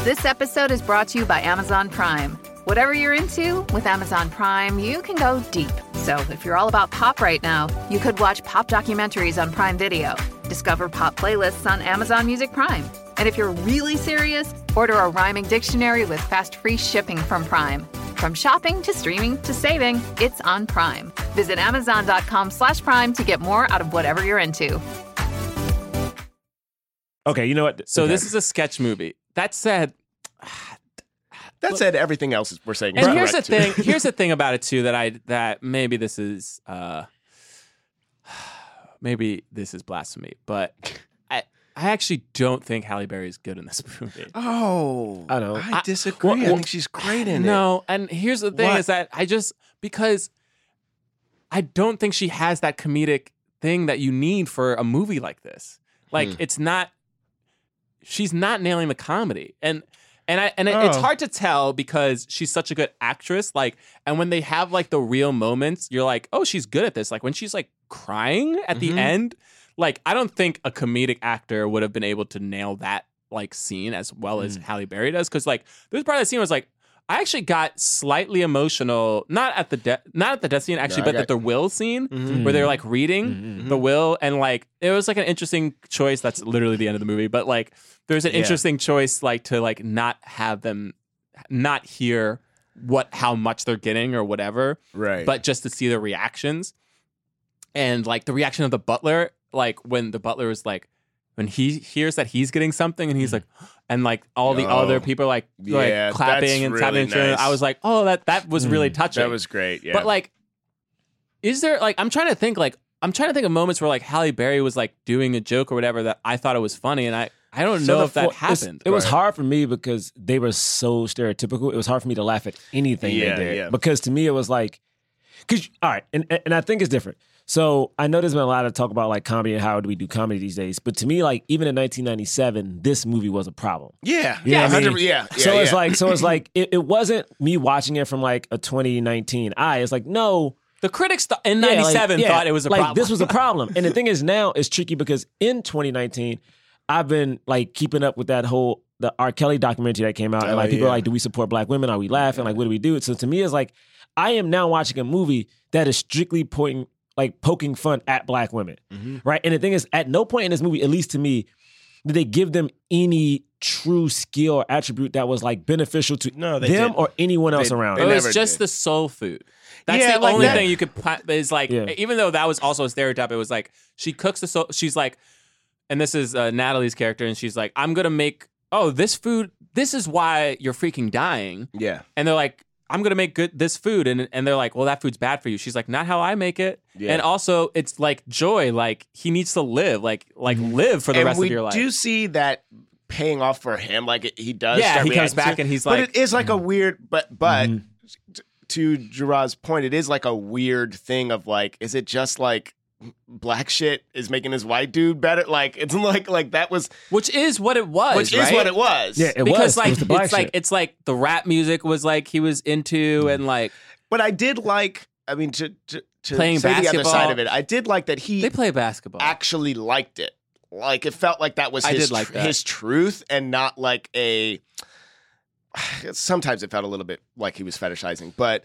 This episode is brought to you by Amazon Prime. Whatever you're into, with Amazon Prime, you can go deep. So if you're all about pop right now, you could watch pop documentaries on Prime Video, discover pop playlists on Amazon Music Prime. And if you're really serious, order a rhyming dictionary with fast free shipping from Prime. From shopping to streaming to saving, it's on Prime. Visit Amazon.com slash Prime to get more out of whatever you're into. Okay, you know what? So Okay. this is a sketch movie. That said, That said, everything else is, we're saying. and here's the thing. Here's the thing about it too that I that maybe this is uh maybe this is blasphemy, but I I actually don't think Halle Berry is good in this movie. Oh, I know. I disagree. well, I think she's great in it. No, and here's the thing What? is that I just because I don't think she has that comedic thing that you need for a movie like this. Like Hmm. it's not she's not nailing the comedy. And and I and it- it's Oh. hard to tell because she's such a good actress like and when they have like the real moments you're like, "Oh, she's good at this." Like when she's like crying at Mhm. the end, like I don't think a comedic actor would have been able to nail that like scene as well Mm. as Halle Berry does cuz like there's part of the scene was like I actually got slightly emotional, not at the de- not at the death scene actually, No, but got- at the will scene Mhm. where they're like reading Mhm. the will, and like it was like an interesting choice. That's literally the end of the movie, but like there's an Yeah. interesting choice, like to like not have them not hear what how much they're getting or whatever, Right. but just to see the reactions, and like the reaction of the butler, like when the butler is like. When he hears that he's getting something and he's hmm. like, and like all the Oh. other people are like, Yeah, like that's clapping and tapping, really and cheering, nice. I was like, oh, that that was hmm. really touching. That was great. Yeah. But like, is there like I'm trying to think like I'm trying to think of moments where like Halle Berry was like doing a joke or whatever that I thought it was funny, and I I don't So know the if that fo- it's- happened. It was hard for me because they were so stereotypical. It was hard for me to laugh at anything Yeah, they did yeah. because to me it was like, because all right, and and I think it's different. So I know there's been a lot of talk about like comedy and how do we do comedy these days, but to me, like even in 1997, this movie was a problem. yeah, You yeah, I mean? yeah, yeah. so it's yeah. like, so it's like, it, it wasn't me watching it from like a 2019 eye. It's like, no, the critics th- in yeah, like, '97 yeah, thought it was a like problem. this was a problem. and the thing is, now it's tricky because in 2019, I've been like keeping up with that whole the R. Kelly documentary that came out, and Oh, like people are like, do we support black women? Are we laughing? Like, what do we do? So to me, it's like I am now watching a movie that is strictly pointing like poking fun at black women, Mm-hmm. right? And the thing is, at no point in this movie, at least to me, did they give them any true skill or attribute that was like beneficial to No, them didn't. or anyone else They- around. it they them. was just did. the soul food. That's Yeah, the like only that. thing you could pla- is like Yeah. even though that was also a stereotype. It was like she cooks the soul. She's like, and this is uh, Natalie's character, and she's like, I'm gonna make. Oh, this food. This is why you're freaking dying. yeah, and they're like, I'm gonna make good this food, and and they're like, well, that food's bad for you. She's like, not how I make it. Yeah. And also, it's like joy, like he needs to live, like like live for the and rest of your life. We do you see that paying off for him. Like he does. Yeah, he comes back and he's like, but it is like a weird. But but Mhm. to Gerard's point, it is like a weird thing of like, is it just like black shit is making this white dude better? Like it's like like that was which is what it was, which is what it was. Yeah, it because was. like it was the black it's like it's like the rap music was like he was into, and like But I did like. I mean, to to, to Playing say the other basketball. side of it, I did like that he they play basketball. actually liked it. Like it felt like that was his like tr- that. his truth and not like a. Sometimes it felt a little bit like he was fetishizing, but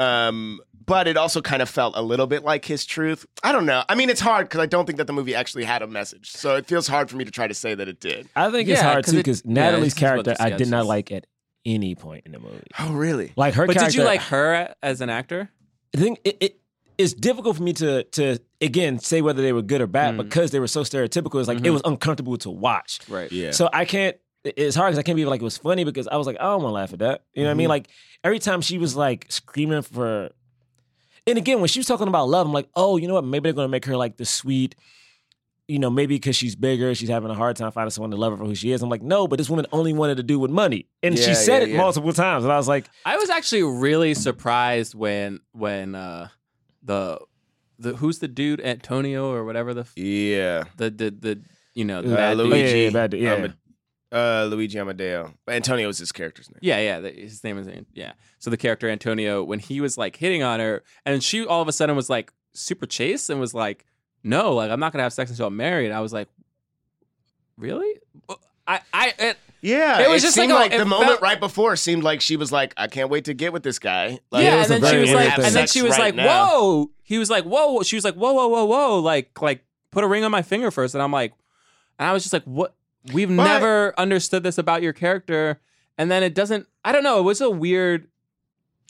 um, but it also kind of felt a little bit like his truth. I don't know. I mean, it's hard because I don't think that the movie actually had a message, so it feels hard for me to try to say that it did. I think it's Yeah, hard 'cause too it- because yeah, Natalie's this is what character the I did not is. like at any point in the movie. Oh, really? Like her but character. did you like her as an actor? I think it, it it's difficult for me to to again say whether they were good or bad because they were so stereotypical. It's like it Mhm. was uncomfortable to watch. Right. Yeah. So I can't. It's hard because I can't be like it was funny because I was like I don't want to laugh at that. You know what I mean? Mhm. Like every time she was like screaming for, and again when she was talking about love, I'm like, oh, you know what? Maybe they're gonna make her like the sweet. You know, maybe because she's bigger, she's having a hard time finding someone to love her for who she is. I'm like, no, but this woman only wanted to do with money, and she said yeah, it yeah. multiple times, and I was like, I was actually really surprised when when uh the the who's the dude Antonio or whatever the f- Yeah. the the the you know the Uh, bad dude. Luigi. yeah, bad dude, yeah. Ama- uh, Luigi Amodeo. Antonio was his character's name. Yeah, yeah. the- His name is yeah. So the character Antonio, when he was like hitting on her, and she all of a sudden was like super chaste and was like, "No, like I'm not gonna have sex until I'm married." I was like, "Really?" I I it, Yeah, It was just seemed like like, a- the moment felt- right before seemed like she was like, "I can't wait to get with this guy." Like, yeah, it was and then she very was like, weird and then she was Sex like, right now. "Whoa!" He was like, "Whoa!" She was like, "Whoa, whoa, whoa, whoa!" Like, like put a ring on my finger first, and I'm like, and I was just like, "What? We've But- never understood this about your character." And then it doesn't. I don't know. It was a weird.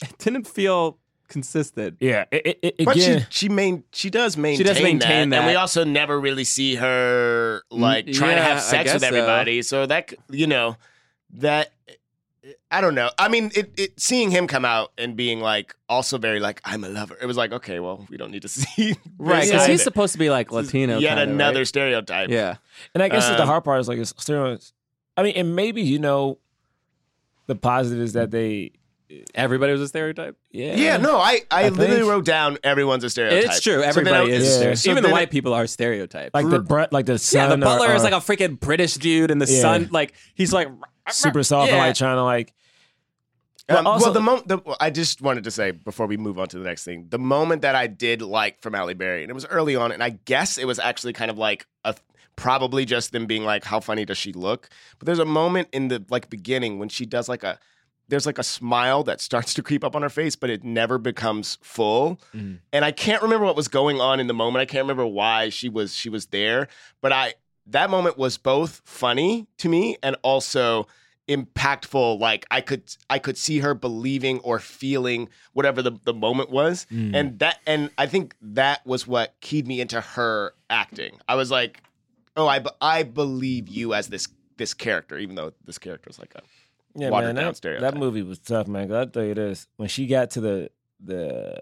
It didn't feel consistent. yeah, it, it, it- But again, she she main she does maintain, does maintain that, and we also never really see her like trying to have sex with guess so. everybody. So. that you know that I don't know. I mean, it, it seeing him come out and being like also very like I'm a lover. It was like okay, well, we don't need to see Right, because he's supposed to be like Latino. Yet kinda, another right? stereotype. Yeah. And I guess it's the Um, hard part is like it's steroids. I mean, and maybe you know, the positive is that they, Everybody was a stereotype. yeah, Yeah, no, I, I, I literally think- wrote down everyone's a stereotype. It's true. So Everybody I- is. a Yeah. stereotype. so Even the white it- people are stereotypes. like the bre- like the yeah, the butler or, is like a freaking British dude, and the Yeah. son, like he's like super soft and like trying to like. Um, also- well, the moment I just wanted to say before we move on to the next thing, the moment that I did like from Halle Berry, and it was early on, and I guess it was actually kind of like a probably just them being like, "How funny does she look?" But there's a moment in the like beginning when she does like a there's like a smile that starts to creep up on her face, but it never becomes full. Mm. And I can't remember what was going on in the moment. I can't remember why she was she was there, but I that moment was both funny to me and also impactful like i could i could see her believing or feeling whatever the, the moment was. Mm. and that and i think that was what keyed me into her acting. I was like oh i, I believe you as this this character even though this character is like a Yeah, man, that, stereotype. that movie was tough, man I'll tell you this: when she got to the the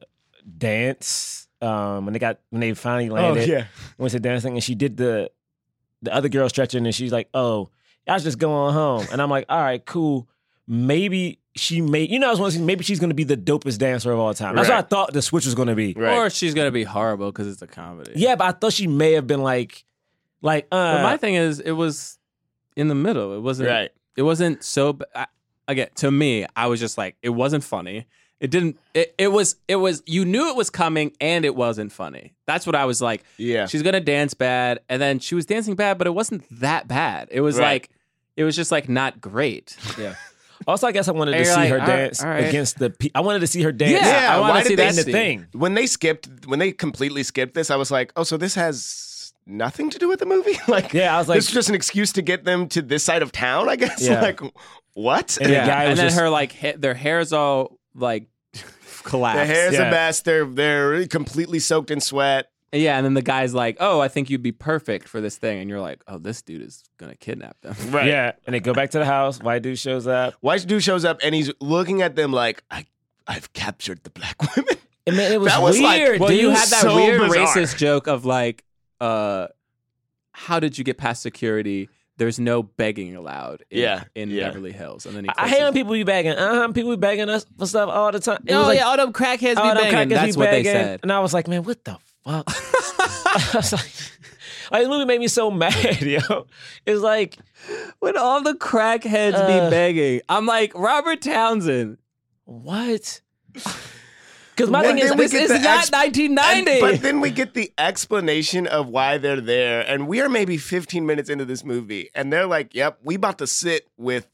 dance, um, when they got when they finally landed, yeah. went to dancing, and she did the the other girl stretching, and she's like, "Oh, I was just going home," and I'm like, "All right, cool." Maybe she may, you know, I was want to see maybe she's gonna be the dopest dancer of all time. That's what I thought the switch was gonna be. right Or she's gonna be horrible because it's a comedy. Yeah, but I thought she may have been like, like, uh, But my thing is, it was in the middle. It wasn't. right It wasn't so. b- I, again, to me, I was just like, it wasn't funny. It didn't. It, it was. It was. You knew it was coming, and it wasn't funny. That's what I was like. yeah She's gonna dance bad, and then she was dancing bad, but it wasn't that bad. It was Right. like, it was just like not great. yeah. Also, I guess I wanted to And see you're like, her all right, dance all right. against the. Pe- I wanted to see her dance. Yeah, I wanna why see did that they the scene. thing. when they skipped when they completely skipped this i was like oh so this has nothing to do with the movie like Yeah, I was like, this is just an excuse to get them to this side of town i guess Yeah. like what And the guy and was then just- her like ha- their hair's all like collapsed. The hair's Yeah. a mess. They're they're completely soaked in sweat. Yeah, and then the guy's like, "Oh, I think you'd be perfect for this thing," and you're like, "Oh, this dude is gonna kidnap them." Right. Yeah, and they go back to the house. White dude shows up. White dude shows up and he's looking at them like, I I've captured the black women. And man, it was, That was like- weird. Well, dude. you had that so weird bizarre. racist joke of like, uh, "How did you get past security?" There's no begging allowed. In, Yeah, in yeah. Beverly Hills, and then he I closes hate when people be begging. Uh-huh, people be begging us for stuff all the time. It Oh was like, yeah, all them crackheads oh, be begging. crackers That's be what they said. And I was like, man, what the fuck? I was like, like, this movie made me so mad, yo. It's like, When all the crackheads Uh. be begging, I'm like Robert Townsend. what? Because my Well, thing is, This is the not ex- 1990. And- but then we get the explanation of why they're there, and we are maybe 15 minutes into this movie, and they're like, "Yep, we about to sit with.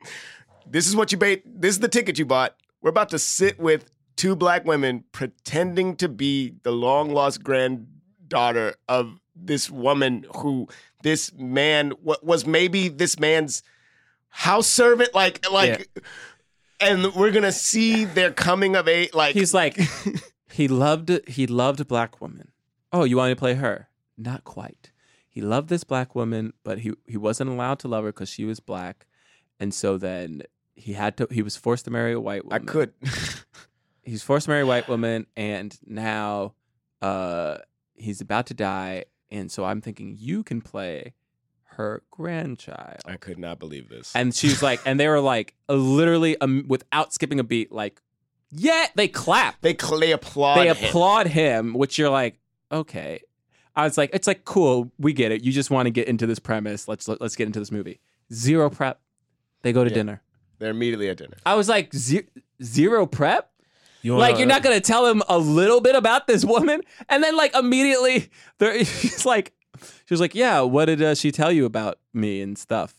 this is what you bait. This is the ticket you bought. We're about to sit with two black women pretending to be the long lost granddaughter of this woman who this man was maybe this man's house servant, like like." And we're gonna see their coming of age. Like He's like, He loved he loved black woman. Oh, you want me to play her? Not quite. He loved this black woman, but he he wasn't allowed to love her because she was black, and so then he had to. He was forced to marry a white woman. I could. He's forced to marry a white woman, and now uh, he's about to die. And so I'm thinking you can play her grandchild. I could not believe this. And she's like, and they were like, uh, literally, um, without skipping a beat, like, yeah, they clap. They cl- they applaud. They him. applaud him, which you're like, okay. I was like, it's like cool, we get it. You just want to get into this premise. Let's let's get into this movie. Zero prep. They go to Yeah. dinner. They're immediately at dinner. I was like, ze- zero prep. You like wanna- you're not gonna tell him a little bit about this woman, and then like immediately, there he's like, she was like, yeah, what did uh, she tell you about me and stuff?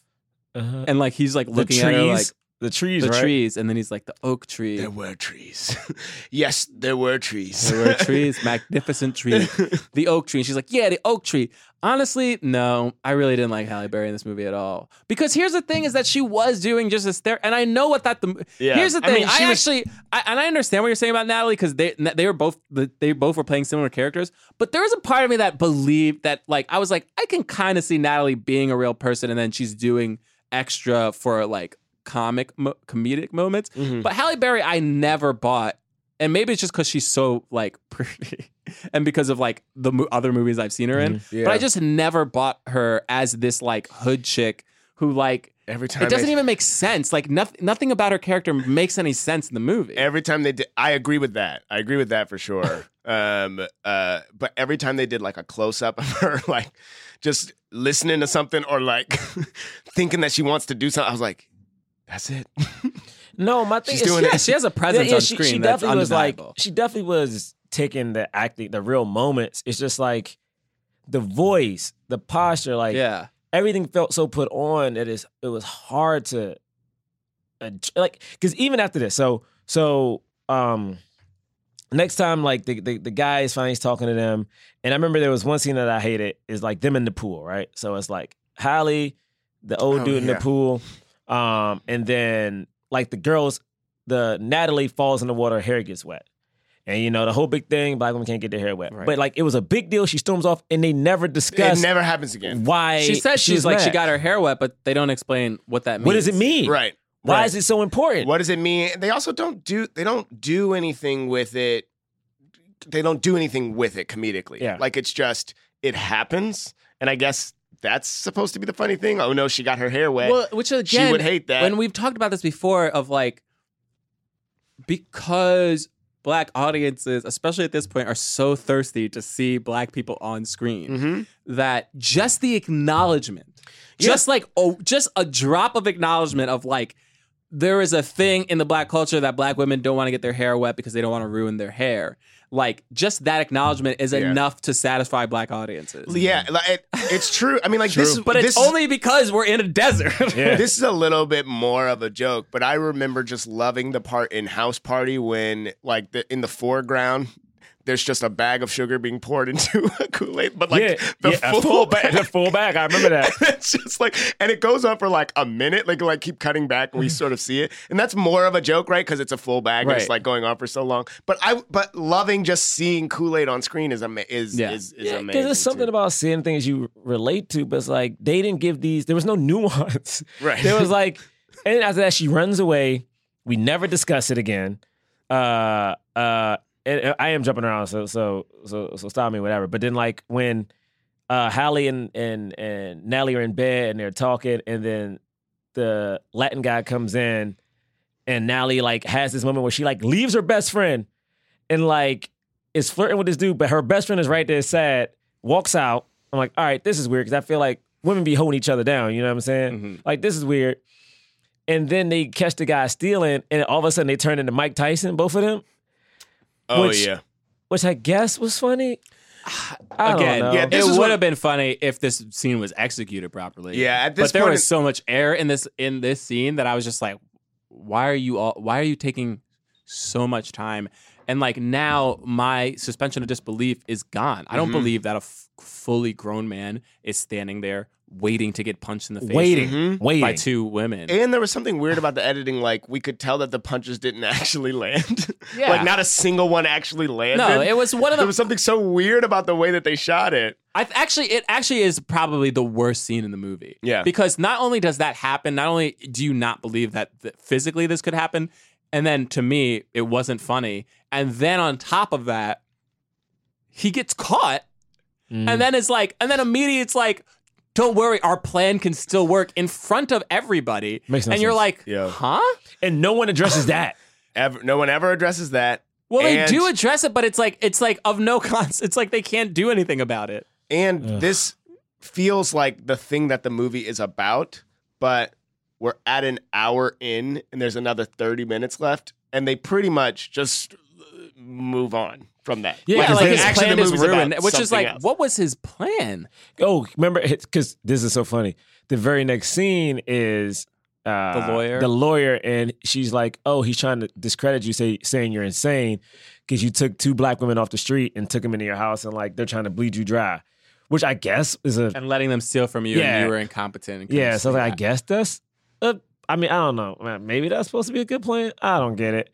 Uh-huh. And like he's like looking at her like the trees, the right? trees, and then he's like the oak tree. There were trees. yes, there were trees. There were trees, magnificent trees. The oak tree. And she's like, yeah, the oak tree. Honestly, no, I really didn't like Halle Berry in this movie at all. Because here's the thing: is that she was doing just as there, and I know what that. The Yeah. here's the I thing: mean, I, was- actually, I, and I understand what you're saying about Natalie because they they were both they both were playing similar characters. But there was a part of me that believed that, like, I was like, I can kind of see Natalie being a real person, and then she's doing extra for like comic mo- comedic moments. Mm-hmm. But Halle Berry, I never bought, and maybe it's just because she's so like pretty, and because of like the mo- other movies I've seen her in. Mhm. Yeah. But I just never bought her as this like hood chick who like Every time it doesn't they- even make sense. Like nothing, nothing about her character makes any sense in the movie. Every time they did, I agree with that. I agree with that for sure. um, uh, but every time they did like a close up of her, like just listening to something or like thinking that she wants to do something, I was like, that's it. No, my thing She's is doing yeah, it. she has a presence Yeah, on she, screen. She that's definitely was like she definitely was taking the acting, the real moments. It's just like the voice, the posture, like yeah, everything felt so put on that it's it was hard to like because even after this, so so um next time like the, the the guy is finally talking to them, and I remember there was one scene that I hated is like them in the pool, right? So it's like Halle, the old Oh, dude in yeah. the pool, um, and then like the girls, the Natalie falls in the water, her hair gets wet. And you know the whole big thing, black women can't get their hair wet. Right. But like it was a big deal. She storms off, and they never discuss it never happens again. why she says she's was like she got her hair wet, but they don't explain what that means. What does it mean? Right. Why right. is it so important? What does it mean? They also don't do they don't do anything with it. They don't do anything with it comedically. Yeah. Like it's just it happens, and I guess that's supposed to be the funny thing. Oh no, she got her hair wet. Well, which again, she would hate that. When we've talked about this before, of like because black audiences, especially at this point, are so thirsty to see black people on screen Mhm. that just the acknowledgement, just like oh, just a drop of acknowledgement of like. There is a thing in the black culture that black women don't want to get their hair wet because they don't want to ruin their hair. Like, just that acknowledgement is Yeah. enough to satisfy black audiences. yeah, like, it, it's true. I mean, like this, but it's only because we're in a desert. This is a little bit more of a joke, but I remember just loving the part in House Party when, like, the, in the foreground, there's just a bag of sugar being poured into a Kool Aid, but like yeah, the yeah, full, a full back, the full back. I remember that. it's just like, and it goes on for like a minute, like like keep cutting back, and we sort of see it, and that's more of a joke, right? Because it's a full bag, and it's like going on for so long. But I, but loving just seeing Kool Aid on screen is ama- is Yeah. is, is Yeah, amazing. because there's something too. about seeing things you relate to, but it's like they didn't give these. There was no nuance. Right. There was like, and after that, she runs away. We never discuss it again. Uh, uh, and I am jumping around, so so so so stop me, whatever. But then like when uh Halle and and and Nellie are in bed and they're talking, and then the Latin guy comes in, and Nellie like has this moment where she like leaves her best friend and like is flirting with this dude, but her best friend is right there, sad, walks out. I'm like, all right, this is weird because I feel like women be holding each other down. You know what I'm saying? Mhm. Like this is weird. And then they catch the guy stealing, and all of a sudden they turn into Mike Tyson, both of them, Oh which- yeah, which I guess was funny. I don't Again, know. Yeah, it this is would what- have been funny if this scene was executed properly. Yeah, at this but there point was in- so much air in this in this scene that I was just like, why are you all? Why are you taking so much time And like now, my suspension of disbelief is gone. I don't Mhm. believe that a f- fully grown man is standing there waiting to get punched in the face Waiting. mm-hmm. by two women. And there was something weird about the editing. Like we could tell that the punches didn't actually land. Yeah. like not a single one actually landed. No, it was one of the- There was something so weird about the way that they shot it. I th- actually, it actually is probably the worst scene in the movie. Yeah. because not only does that happen, not only do you not believe that th- physically this could happen, and then to me it wasn't funny, and then on top of that, he gets caught, Mm. and then it's like, and then immediately it's like. Don't worry, our plan can still work in front of everybody. Makes no and you're sense. like, Yeah. huh? and no one addresses that. Ever, no one ever addresses that. Well, they do address it, but it's like it's like of no cons. It's like they can't do anything about it. And this feels like the thing that the movie is about, but we're at an hour in and there's another 30 minutes left, and they pretty much just move on from that. Yeah, Like, like, they- his actually, plan the is ruined, which is like, else. what was his plan? Oh, remember? Because this is so funny. The very next scene is uh, The lawyer? The lawyer, and she's like, "Oh, he's trying to discredit you, say, saying you're insane because you took two black women off the street and took them into your house, and like they're trying to bleed you dry." Which I guess is a And letting them steal from you, Yeah. and you were incompetent. And yeah. So like, I that. guess that's. Uh, I mean, I don't know. Maybe that's supposed to be a good plan. I don't get it.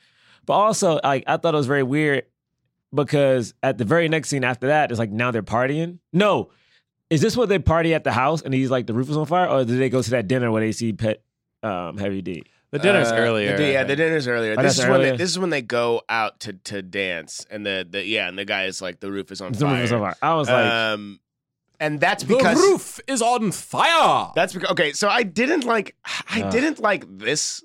But also, like, I thought it was very weird because at the very next scene after that, it's like now they're partying. No, is this what they party at the house and he's like the roof is on fire, or did they go to that dinner where they see Pet um, Heavy D? the dinner's Uh, earlier. the yeah, the dinner's earlier. Oh, this that's is when they, this is when they go out to to dance, and the, the yeah, and the guy is like the roof is on The fire. roof is on fire. I was like, um, and that's because the roof is on fire. That's because okay. So I didn't like I Ugh. didn't like this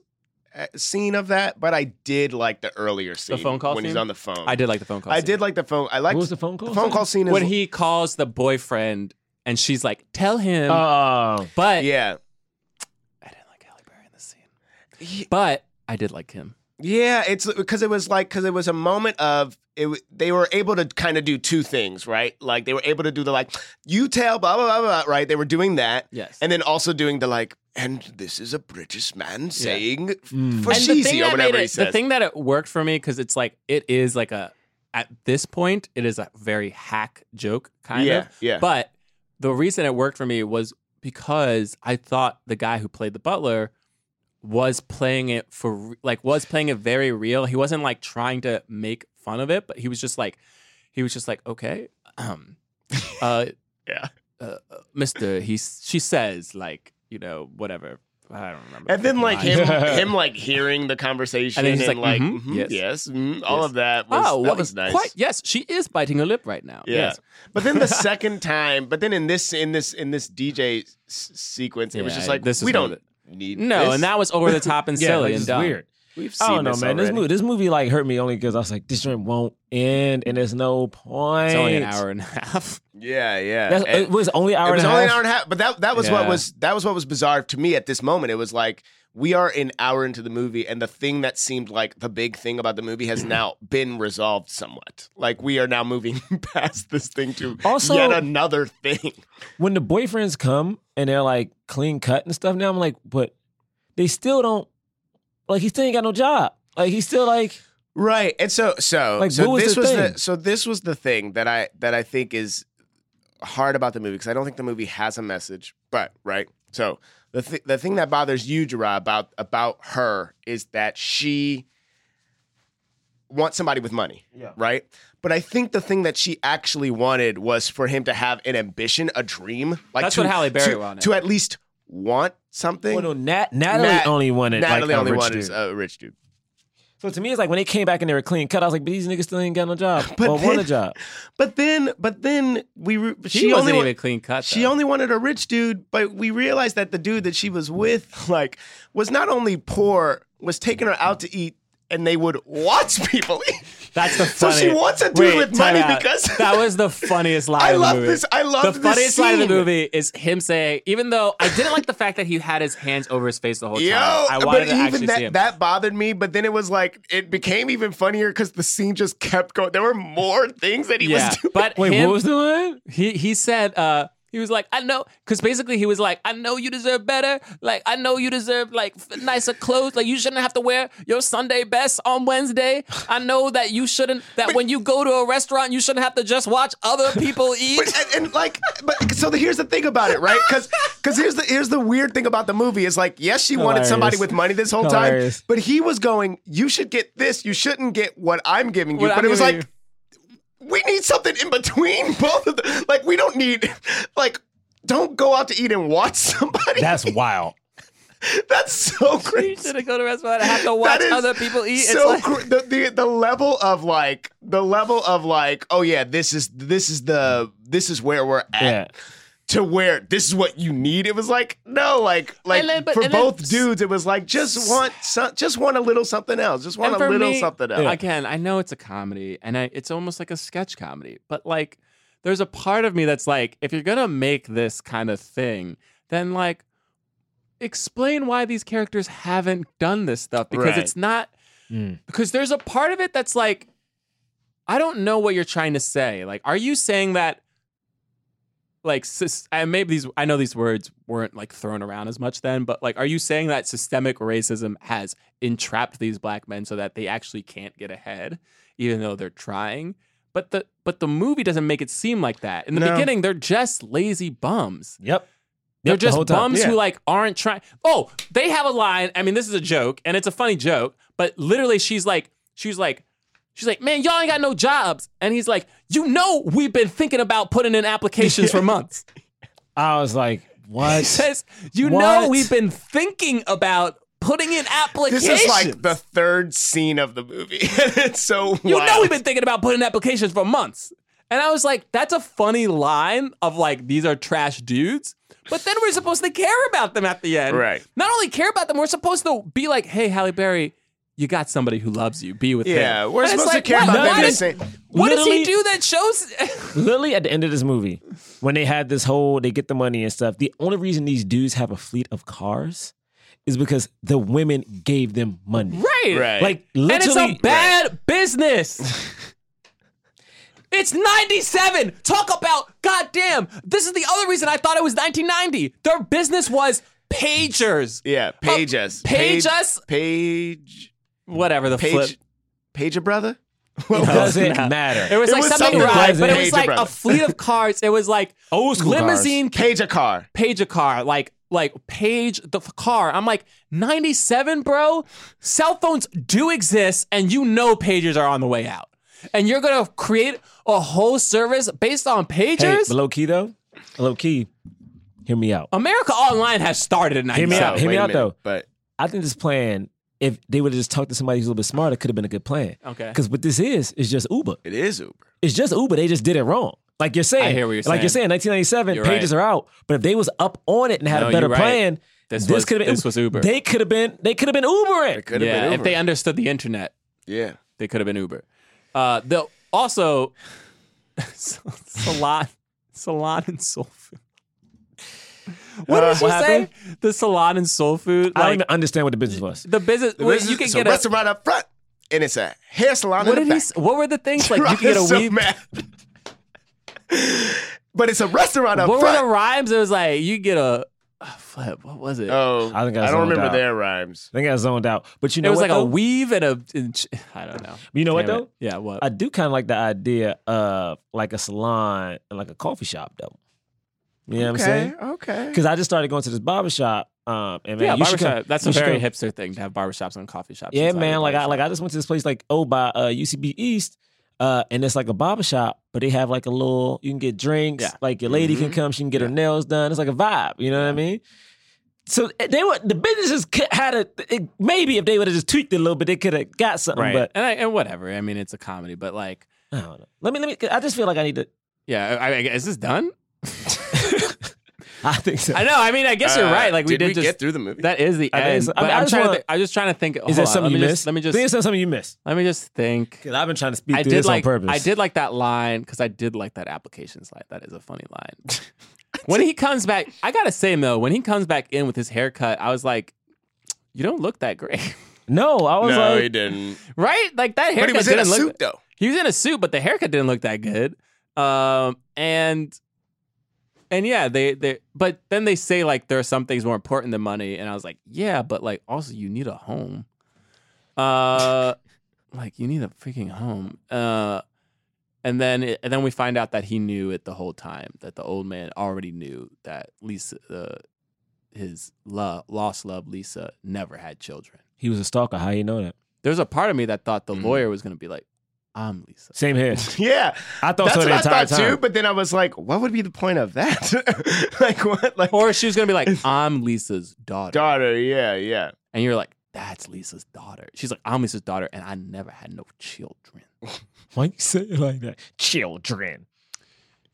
uh, scene of that, but I did like the earlier scene The phone call when he's scene? on the phone. I did like the phone call. I scene. did like the phone. I like what was the phone call? the phone call scene. Is when he calls the boyfriend, and she's like, "Tell him." Oh, but yeah I didn't like Halle Berry in this scene. But I did like him. yeah it's because it was like because it was a moment of it. They were able to kind of do two things, right? Like they were able to do the like you tell blah blah blah blah, right? They were doing that, Yes. and then also doing the like. And this is a British man saying mm. for and the cheesy thing or that whatever made he it, says. the thing that it worked for me because it's like it is like a at this point it is a very hack joke kind Yeah, of yeah. but the reason it worked for me was because i thought the guy who played the butler was playing it for like was playing it very real he wasn't like trying to make fun of it but he was just like he was just like okay um uh yeah uh, mr he she says like you know whatever i don't remember And then like him, him like hearing the conversation And and like, like, mhm, mhm, yes. yes, mhm, all Yes. of that was oh, that was nice. Quite, yes, she is biting her lip right now. Yeah. Yes. But then the second time, but then in this in this in this DJ s- sequence, it was just like this we don't need No, this. and that was over the top and silly like, and dumb. weird. We've I don't know, this man. This movie, this movie like hurt me only because I was like, this joint won't end, and there's no point. It's only an hour and a half. Yeah, yeah. That's, it was only an hour it was and a only half. an hour and a half, but that that was what was that was what was bizarre to me at this moment. It was like we are an hour into the movie, and the thing that seemed like the big thing about the movie has now been resolved somewhat. Like we are now moving past this thing to Also- yet another thing. when the boyfriends come and they're like clean cut and stuff, now I'm like, but they still don't like he still ain't got no job. Like he's still like Right. And so so Like, so this the was thing? the so this was the thing that I that I think is hard about the movie because I don't think the movie has a message. But right. So the th- the thing that bothers you, Gerard, about about her is that she wants somebody with money. Yeah. Right. But I think the thing that she actually wanted was for him to have an ambition, a dream. Like That's to, what Halle Berry to, wanted. To at least want something. well, no, Nat, Natalie Nat- only wanted Natalie like, only a rich wanted dude. a rich dude. So to me, it's like when they came back and they were clean cut, I was like, but these niggas still ain't got no job. But or want a then- job. But then, but then we re- She she wasn't only wa- even clean cut. She though. only wanted a rich dude, but we realized that the dude that she was with, like, was not only poor, was taking her out to eat, and they would watch people eat. That's the So she wants a dude Wait, with money out. because- that was the funniest line. I of the love movie. this- I love the this funniest line of the movie is him saying, even though I didn't like the fact that he had his hands over his face the whole Yo, time. I but wanted to even actually see him. that that bothered me. But then it was like it became even funnier because the scene just kept going. There were more things that he yeah, was doing. but Wait, him- what was the line? He he said, uh, He was like, I know, because basically he was like, I know you deserve better. Like, I know you deserve like f- nicer clothes. Like, you shouldn't have to wear your Sunday best on Wednesday. I know that you shouldn't. That when you go to a restaurant, you shouldn't have to just watch other people eat. But, and, and like, but so the, here's the thing about it, right? Because because here's the here's the weird thing about the movie is like, yes, she wanted somebody with money this whole Hilarious. time, but he was going, you should get this, you shouldn't get what I'm giving you. What but I'm it was giving like. We need something in between both of them. Like we don't need, like, don't go out to eat and watch somebody. That's wild. That's so you crazy. shouldn't go to a restaurant and have to watch other people eat. It's So like- cr- the, the the level of like the level of like oh yeah this is this is the this is where we're at Yeah. To where this is what you need. It was like no like like then- but- for and then- both dudes it was like just want some, just want a little something else. Just want a little me, something else. Again, I know it's a comedy, and I, it's almost like a sketch comedy. But like, there's a part of me that's like, if you're gonna make this kind of thing, then like, explain why these characters haven't done this stuff because Right. it's not. Mm. Because there's a part of it that's like, I don't know what you're trying to say. Like, are you saying that? Like, and maybe these, I know these words weren't like thrown around as much then, but like, are you saying that systemic racism has entrapped these black men so that they actually can't get ahead, even though they're trying? But the but the movie doesn't make it seem like that. In the No. beginning, they're just lazy bums. Yep. They're Yep, just time. bums who like aren't trying. Oh, they have a line. I mean, this is a joke, and it's a funny joke. But literally, she's like, she's like, she's like, man, y'all ain't got no jobs. And he's like, you know, we've been thinking about putting in applications for months. I was like, He what? says, you know, we've been thinking about putting in applications. this is like the third scene of the movie. it's so You wild. know we've been thinking about putting applications for months. And I was like, that's a funny line of like, these are trash dudes. But then we're supposed to care about them at the end. Right. Not only care about them, we're supposed to be like, hey, Halle Berry, you got somebody who loves you. Be with him. yeah, we're And it's supposed like, to care what- about them why in the does- What does he Literally- do that shows? Literally at the end of this movie, when they had this whole, they get the money and stuff. The only reason these dudes have a fleet of cars is because the women gave them money. right. Right. Like And it's literally, a bad business. It's 97. Talk about, goddamn. This is the other reason I thought it was 1990. Their business was pagers. Yeah, uh, page us. page us? Page. Whatever the Page. flip. Page a brother. it doesn't No. matter. It was It like was something something right, but it was like brother. a fleet of cars. It was like Old school cars. limousine Page a car. page a car, like like page the car. I'm like 97, bro. Cell phones do exist, and you know pagers are on the way out. And you're gonna create a whole service based on Hey, pagers. but low key though, low key, hear me out. America Online has started in Hear me out. Hear me out minute, though. But I think this plan, if they would have just talked to somebody who's a little bit smarter, it could have been a good plan. Okay. Because what this is is just Uber. it is Uber. It's just Uber. They just did it wrong. Like you're saying. I hear what you're Like you're saying. saying, 1997, You're pages right. are out. But if they was up on it and had No, a better you're right. plan, This was- could have been this was Uber. They could have been. They could have been Ubering. It could have Yeah, been if they understood the internet, yeah. they could have been Uber. Uh, the also salon, salon and soul food. What Uh, did you what say? happened? The salon and soul food. I don't Like even understand what the business was. the business. The business- you can it's get a a. restaurant up front, and it's a hair salon What in did the he? back. What were the things like? You can get a so weave. mad. but it's a restaurant up front. What were the rhymes? It was like you get a. flip. What was it? oh, I think I I don't remember out. their rhymes. I think I zoned out. But you know, it was what? like though? a weave and a. and ch- I don't know. You know what Damn it. though? Yeah. What? I do kind of like the idea of like a salon and like a coffee shop though. You know what I'm saying? Okay. Because I just started going to this barber shop. Um, and man, yeah, you should barbershop. come- That's you a should very come. hipster thing to have barbershops and coffee shops. Yeah, inside man. Like I barbershop. like I just went to this place like oh by uh, UCB East, uh, and it's like a barber shop, but they have like a little you can get drinks. Yeah. Like your lady Mm-hmm. can come, she can get her nails done. It's like a vibe. You know what I mean? So eh, they were the businesses could- had a it, maybe if they would have just tweaked it a little bit, they could have got something. right. But and, I, and whatever. I mean, it's a comedy, but like, I don't know. Let me let me. I just feel like I need to. yeah. I, I, is this done? I think so. I know. I mean, I guess you're Uh, right. Like we did did we just get through the movie? That is the I think end. so. I But mean, I I'm just trying wanna- to. Think, I'm just trying to think. Is hold there on, something let you me missed? Just, let me just. think there's something you missed. Let me just think. Because I've been trying to speak I through did this like. on purpose. I did like that line because I did like that application slide. That is a funny line. when he comes back, I gotta say though, when he comes back in with his haircut, I was like, "You don't look that great." No, I was like no, like, he didn't. right? Like that haircut But he was in a didn't look. suit though. He was in a suit, but the haircut didn't look that good. Um, and And yeah, they they but then they say like there are some things more important than money, and I was like, yeah, but like also you need a home. Uh, like you need a freaking home. Uh, and then it, and then we find out that he knew it the whole time. That the old man already knew that Lisa, uh, his love, lost love, Lisa, never had children. He was a stalker. How you know that? There's a part of me that thought the lawyer was going to be like, "I'm Lisa." Same here. Yeah, I thought that's so what the I entire thought too. time. But then I was like, what would be the point of that? like what? Like Or she was going to be like, "I'm Lisa's daughter," daughter? Yeah, yeah. and you're like, "That's Lisa's daughter." She's like, "I'm Lisa's daughter, and I never had no children." Why you say it like that? Children.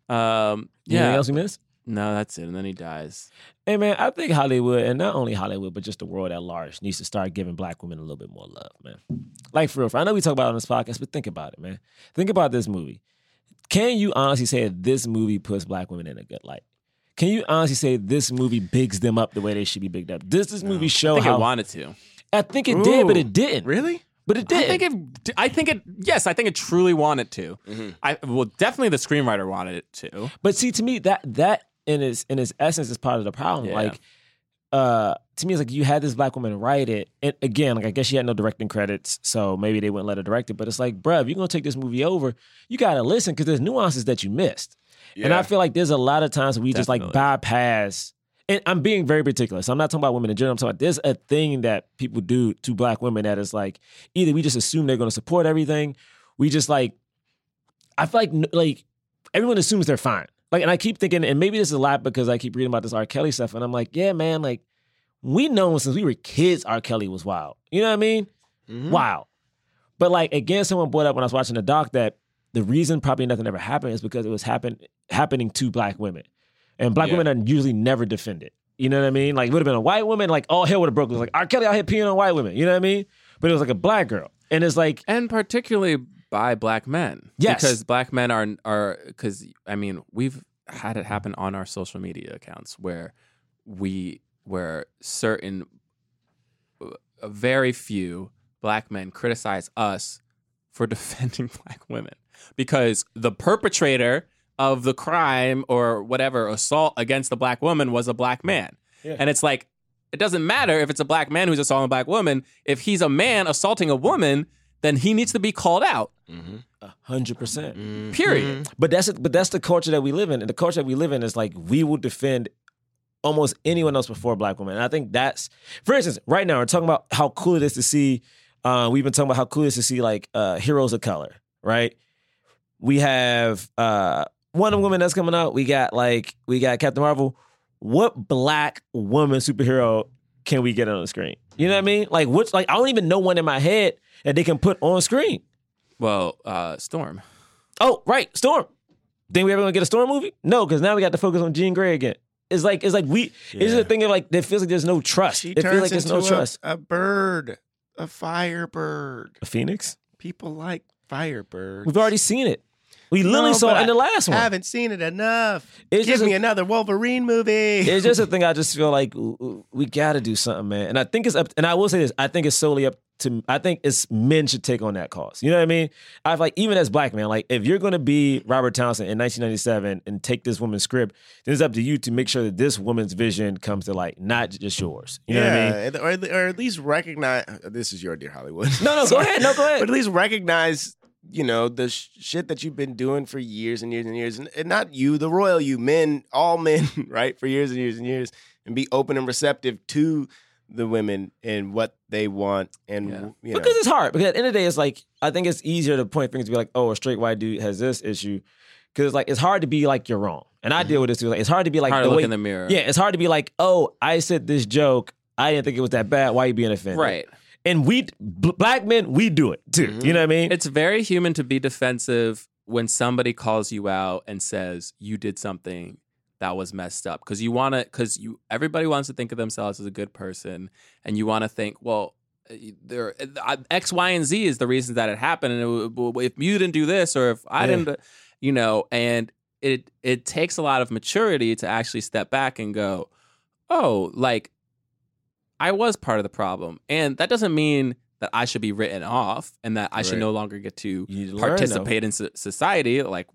Um, Anything yeah. else we missed? No, that's it. And then he dies. Hey man, I think Hollywood, and not only Hollywood, but just the world at large, needs to start giving black women a little bit more love, man. Like for real. for- I know we talk about it on this podcast, but think about it, man. Think about this movie. Can you honestly say this movie puts black women in a good light? Can you honestly say this movie bigs them up the way they should be bigged up? Does this movie show I think how it wanted to. I think it did, but it didn't. Really? But it did. I think it. I think it. Yes, I think it truly wanted to. Mm-hmm. I well, definitely the screenwriter wanted it to. But see, to me, that that in its in its essence is part of the problem. Yeah. Like, uh, to me, it's like you had this black woman write it, and again, like I guess she had no directing credits, so maybe they wouldn't let her direct it. But it's like, bruh, if you're gonna take this movie over, you gotta listen because there's nuances that you missed. And I feel like there's a lot of times we just like bypass. And I'm being very particular. So I'm not talking about women in general. I'm talking about there's a thing that people do to black women that is like either we just assume they're to support everything. We just like I feel like like everyone assumes they're fine. Like, and I keep thinking, and maybe this is a lot because I keep reading about this R. Kelly stuff, and I'm like, yeah, man, like we know since we were kids, R. Kelly was wild. You know what I mean? Mm-hmm. Wow. But like again, someone brought up when I was watching the doc that the reason probably nothing ever happened is because it was happen happening to black women, and black Yeah. women are usually never defended. You know what I mean? Like it would have been a white woman, like all hell would have broke. It was like R. Kelly out here peeing on white women. You know what I mean? But it was like a black girl, and it's like and particularly by black men. Yes. because black men are are because I mean we've had it happen on our social media accounts where we where certain very few black men criticize us for defending black women because the perpetrator of the crime or whatever assault against the black woman was a black man. Yeah. And it's like it doesn't matter if it's a black man who's assaulting a black woman. If he's a man assaulting a woman, then he needs to be called out. a hundred percent. Mm-hmm. Period. But that's but that's the culture that we live in, and the culture that we live in is like we will defend almost anyone else before black women. And I think that's, for instance, right now we're talking about how cool it is to see. Uh, we've been talking about how cool it is to see like uh, heroes of color, right? We have uh, Wonder Woman that's coming out. We got like we got Captain Marvel. What black woman superhero can we get on the screen? You know what I mean? Like which like I don't even know one in my head that they can put on screen. Well, uh, Storm. Oh, right, Storm. Think we ever gonna get a Storm movie? No, because now we got to focus on Jean Grey again. It's like it's like we. It's Yeah. a thing of like that feels like there's no trust. She it turns feels like there's into no a, trust. a bird, a firebird. A phoenix. People like firebirds. We've already seen it. We literally No, saw but it in the last one. I haven't seen it enough. It's Give just a- me another Wolverine movie. It's just a thing. I just feel like we got to do something, man. And I think it's up. And I will say this: I think it's solely up to. I think it's men should take on that cause. You know what I mean? I feel like even as black man, like if you're going to be Robert Townsend in 1997 and take this woman's script, then it's up to you to make sure that this woman's vision comes to light, not just yours. You know what I mean? or, or at least recognize. This is your dear Hollywood. No, no, go Sorry. ahead. No, go ahead. But at least recognize, you know, the sh- shit that you've been doing for years and years and years, and, and not you, the royal you, men, all men, right, for years and years and years, and be open and receptive to the women and what they want, and you know, Because it's hard. Because at the end of the day, it's like I think it's easier to point fingers to be like, oh, a straight white dude has this issue. Because like it's hard to be like you're wrong, and I deal mm-hmm. with this too. Like it's hard to be like Hard the to look way- in the mirror. Yeah, it's hard to be like, oh, I said this joke. I didn't think it was that bad. Why are you being offended? Right. And we bl- black men, we do it too. You know what I mean? It's very human to be defensive when somebody calls you out and says you did something that was messed up because you want to because you everybody wants to think of themselves as a good person and you want to think well there uh, X Y and Z is the reason that it happened and it, if you didn't do this or if I Yeah. didn't you know and it it takes a lot of maturity to actually step back and go oh like I was part of the problem. And that doesn't mean that I should be written off and that I should no longer get to to learn, participate in so- society. Like,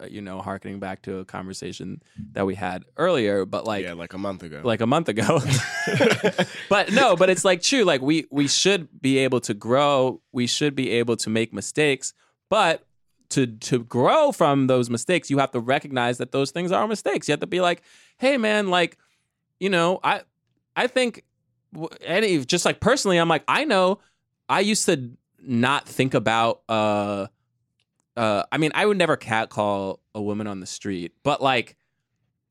uh, you know, harkening back to a conversation that we had earlier, but like yeah, like a month ago. like a month ago. but no, but it's like true. Like we we should be able to grow. We should be able to make mistakes, but to to grow from those mistakes, you have to recognize that those things are mistakes. You have to be like, hey, man, like, you know, I I think any just like personally, I'm like, I know I used to not think about uh uh I mean, I would never catcall a woman on the street, but like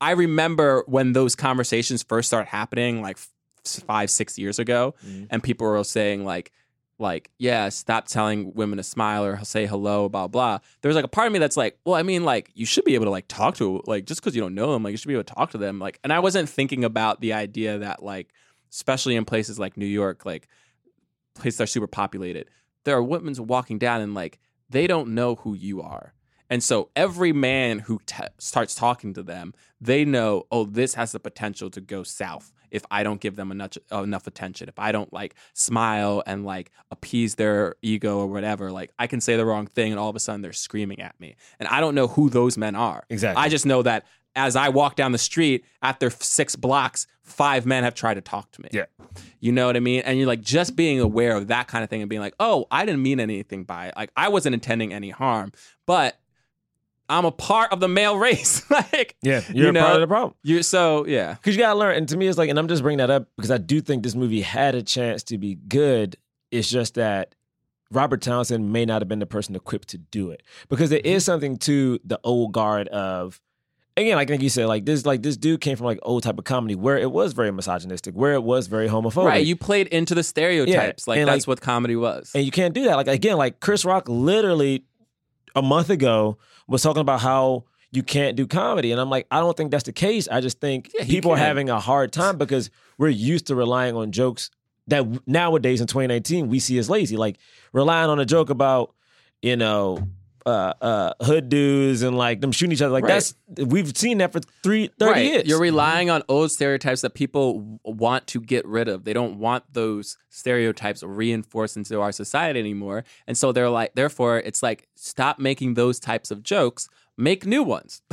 I remember when those conversations first started happening, like f- five, six years ago, and people were saying like, like, yeah, stop telling women to smile or say hello, blah blah. There's like a part of me that's like, well, I mean, like, you should be able to like talk to like just because you don't know them, like, you should be able to talk to them, like. And I wasn't thinking about the idea that like, especially in places like New York, like places that are super populated, there are women walking down and like they don't know who you are. And so every man who t- starts talking to them, they know, oh, this has the potential to go south if I don't give them enough enough attention. If I don't like smile and like appease their ego or whatever, like I can say the wrong thing and all of a sudden they're screaming at me. And I don't know who those men are. Exactly. I just know that as I walk down the street after six blocks, five men have tried to talk to me. Yeah. You know what I mean? And you're like just being aware of that kind of thing and being like, oh, I didn't mean anything by it. Like I wasn't intending any harm, but I'm a part of the male race. like Yeah, you're you a know, part of the problem. You so yeah. Because you gotta learn, and to me, it's like, and I'm just bringing that up because I do think this movie had a chance to be good. It's just that Robert Townsend may not have been the person equipped to do it because there mm-hmm. is something to the old guard of. Again, like, like you said, like this, like this dude came from like old type of comedy where it was very misogynistic, where it was very homophobic. Right. You played into the stereotypes. like and, that's what comedy was. And you can't do that. Like again, like Chris Rock literally a month ago was talking about how you can't do comedy. And I'm like, I don't think that's the case. I just think he people are having a hard time because we're used to relying on jokes that nowadays in 2019 we see as lazy. Like relying on a joke about, you know, uh, uh, hood dudes and like them shooting each other. Like Right. that's we've seen that for three, 30 right. years. You're relying on old stereotypes that people want to get rid of. They don't want those stereotypes reinforced into our society anymore. And so they're like, therefore, it's like, stop making those types of jokes. Make new ones.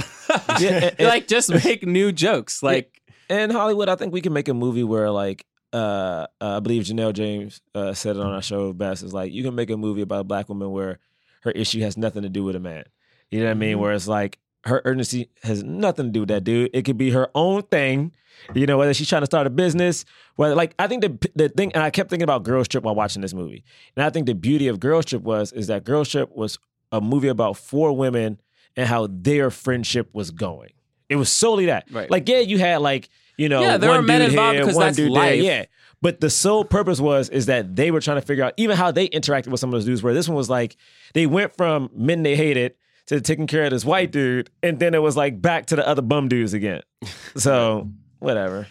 Yeah, and- like, just make new jokes. Like, in Hollywood, I think we can make a movie where like uh, uh, I believe Janelle James uh, said it on our show best is like you can make a movie about a black woman where her issue has nothing to do with a man. You know what I mean? Mm-hmm. Where it's like her urgency has nothing to do with that dude. It could be her own thing. You know, whether she's trying to start a business, whether like I think the the thing, and I kept thinking about Girls Trip while watching this movie, and I think the beauty of Girls Trip was is that Girls Trip was a movie about four women and how their friendship was going. It was solely that. Right. Like, yeah, you had like you know, Yeah, there one were men involved because that's life. yeah. But the sole purpose was is that they were trying to figure out even how they interacted with some of those dudes. Where this one was like they went from men they hated to taking care of this white dude, and then it was like back to the other bum dudes again. So whatever.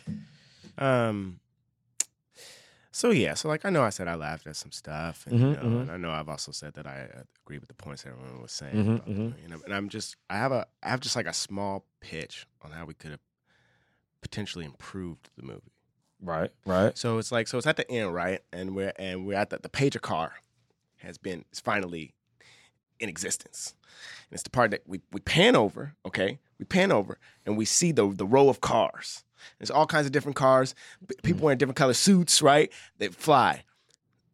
Um. So yeah, so like I know I said I laughed at some stuff, and, you Mhm, know, mhm. and I know I've also said that I uh, agree with the points everyone was saying. Mhm, about, mhm. You know, and I'm just I have a I have just like a small pitch on how we could have potentially improved the movie. Right. Right. So it's like so it's at the end, right? And we're and we're at the the pager car has been is finally in existence. And it's the part that we, we pan over, okay? We pan over and we see the the row of cars. There's all kinds of different cars, p- mm-hmm. people wearing different color suits, right? They fly.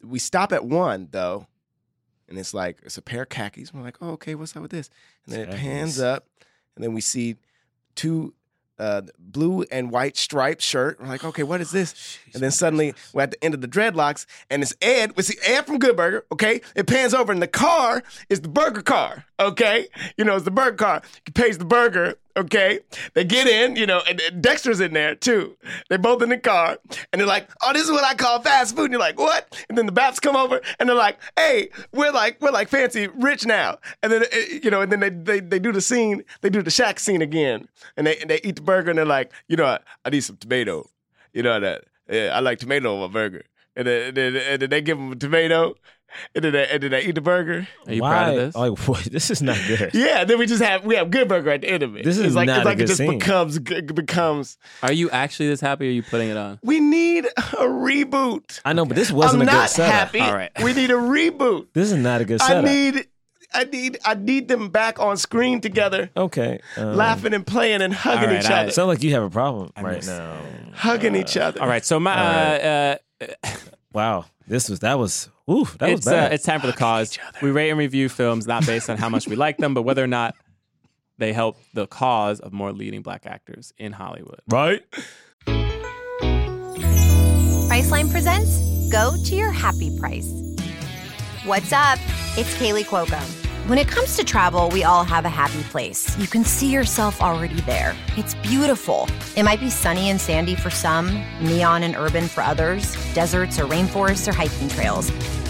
We stop at one though, and it's like it's a pair of khakis. We're like, oh, okay, what's up with this? And then it pans up, and then we see two uh, blue and white striped shirt. We're like, okay, what is this? and then suddenly we're at the end of the dreadlocks, and it's Ed. We see Ed from Good Burger. Okay, it pans over, and the car is the burger car. Okay, you know, it's the burger car. He pays the burger. Okay, they get in, you know, and, Dexter's in there too. They're both in the car, and they're like, "Oh, this is what I call fast food." And you're like, "What?" And then the Baps come over, and they're like, "Hey, we're like we're like fancy rich now." And then uh, you know, and then they they, they do the scene, they do the shack scene again, and they and they eat the burger, and they're like, "You know, I, I need some tomato." You know that yeah, I like tomato on my burger, and then, and then, and then they give them a tomato, and then they, and then they eat the burger. Are you proud of this? Like, what? This is not good. Yeah, then we just have we have good burger at the end of it. This is it's like not it's a like good it just scene. becomes becomes. Are you actually this happy or are you putting it on? We need a reboot. I know, but this wasn't I'm a good not setup. happy. All right. We need a reboot. This is not a good I need I need I need them back on screen together, Okay. um, laughing and playing and hugging all right, each I- other, Sound like you have a problem right now. hugging each other. All right, so my uh, uh, Wow. This was that was ooh, that it's was bad. Uh, it's time for the cause. We rate and review films not based on how much we like them, but whether or not they help the cause of more leading black actors in Hollywood. right? Priceline presents Go to Your Happy Price. What's up? It's Kaley Cuoco. When it comes to travel, we all have a happy place. You can see yourself already there. It's beautiful. It might be sunny and sandy for some, neon and urban for others, deserts or rainforests or hiking trails.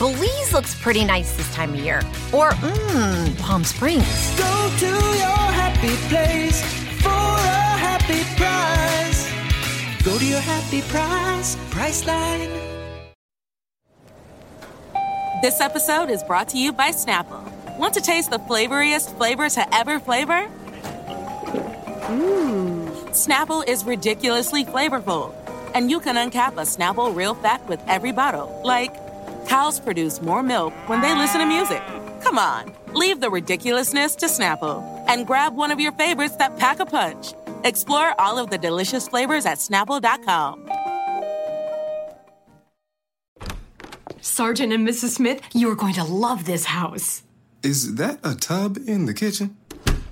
Belize looks pretty nice this time of year. Or, mmm, Palm Springs. Go to your happy place for a happy price. Go to your happy price, Priceline. This episode is brought to you by Snapple. Want to taste the flavoriest flavor to ever flavor? Mmm. Snapple is ridiculously flavorful. And you can uncap a Snapple Real Fact with every bottle. Like, cows produce more milk when they listen to music. Come on, leave the ridiculousness to Snapple and grab one of your favorites that pack a punch. Explore all of the delicious flavors at snapple.com. Sergeant and Mrs. Smith, you are going to love this house. Is that a tub in the kitchen?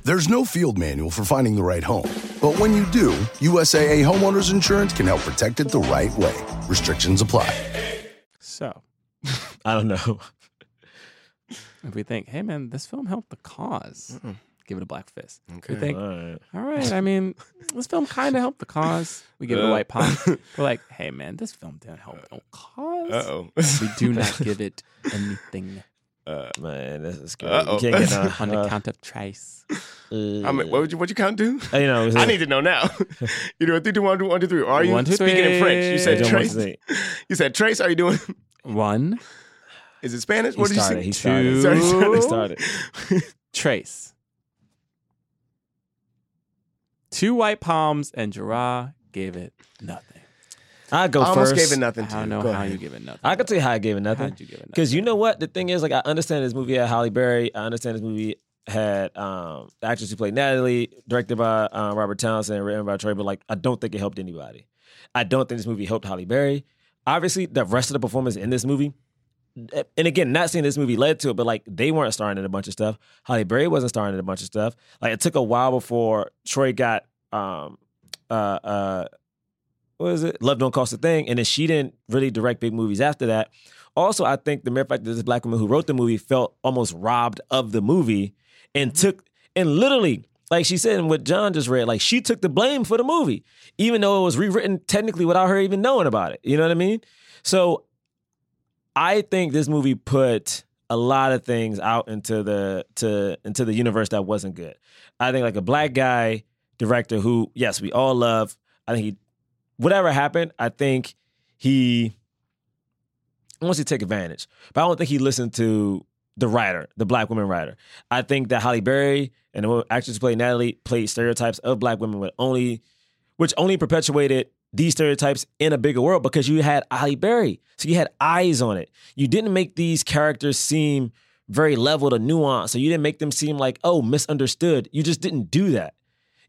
There's no field manual for finding the right home. But when you do, USAA Homeowners Insurance can help protect it the right way. Restrictions apply. So, I don't know. if we think, hey man, this film helped the because give it a black fist. If we think, All right. all right, I mean, this film kind of helped the cause. We give it a Uh. white palm. We're like, hey man, this film didn't help the cause. Uh-oh. we do not give it anything. Uh, Man, this is good. Uh-oh. You can't get uh, on the uh, count of trace. I mean, what would you what you count to? Uh, you know, I need to know now. you doing three, two, one, two, one, two, three. Are you One, two, speaking in French? You said three. trace. You said trace. Are you doing? One, Is it Spanish? He What did you started. say? He started. Two. Sorry, sorry. He started. trace. Two white palms, and Gerard gave it nothing. I go I almost first. gave it nothing. I don't know Go how ahead. you give it nothing. I can tell you how I gave it nothing. How'd you give it nothing? Because you know what? The thing is, like, I understand this movie had Halle Berry. I understand this movie had um, the actress who played Natalie, directed by um, Robert Townsend, and written by Troy. But like, I don't think it helped anybody. I don't think this movie helped Halle Berry. Obviously, the rest of the performance in this movie, and again, not seeing this movie led to it, but like they weren't starring in a bunch of stuff. Halle Berry wasn't starring in a bunch of stuff. Like it took a while before Troy got um uh uh what is it? Love Don't Cost a Thing. And then she didn't really direct big movies after that. Also, I think the mere fact that this black woman who wrote the movie felt almost robbed of the movie and took and literally, like she said and what John just read, like she took the blame for the movie, even though it was rewritten technically without her even knowing about it. You know what I mean? So I think this movie put a lot of things out into the to into the universe that wasn't good. I think like a black guy director who, yes, we all love. I think he whatever happened, I think he wants to take advantage. But I don't think he listened to the writer, the black woman writer. I think that Halle Berry and the actress who played Natalie played stereotypes of black women with only which only perpetuated these stereotypes in a bigger world because you had Halle Berry. So you had eyes on it. You didn't make these characters seem very leveled or nuanced. So you didn't make them seem like, oh, misunderstood. You just didn't do that.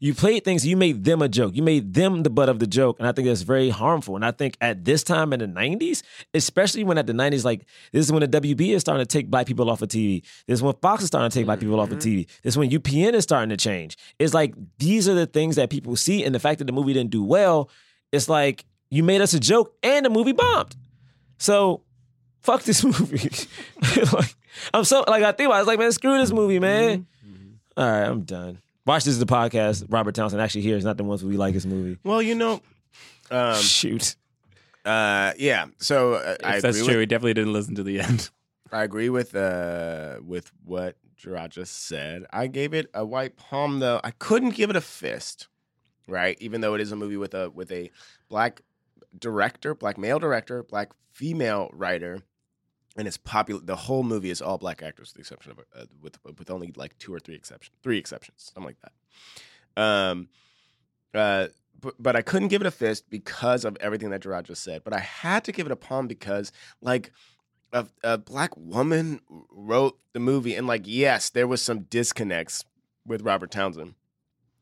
You played things, you made them a joke. You made them the butt of the joke. And I think that's very harmful. And I think at this time in the 90s, especially when at the 90s, like this is when the WB is starting to take black people off of TV. This is when Fox is starting to take black people off of mm-hmm. TV. This is when UPN is starting to change. It's like these are the things that people see. And the fact that the movie didn't do well, it's like you made us a joke and the movie bombed. So fuck this movie. like, I'm so like I think about it, I was like, man, screw this movie, man. Mm-hmm. All right, I'm done. Watch this is the podcast. Robert Townsend actually here is not the ones we like this movie. Well, you know, um, shoot. Uh, yeah. So uh, If I that's agree true, with he definitely didn't listen to the end. I agree with uh with what Gerard just said. I gave it a white palm though. I couldn't give it a fist, right? Even though it is a movie with a with a black director, black male director, black female writer, and it's popular. The whole movie is all black actors, with the exception of uh, with with only like two or three exceptions, three exceptions, something like that. Um, uh, but, but I couldn't give it a fist because of everything that Gerard just said. But I had to give it a palm because, like, a, a black woman wrote the movie, and like, yes, there was some disconnects with Robert Townsend,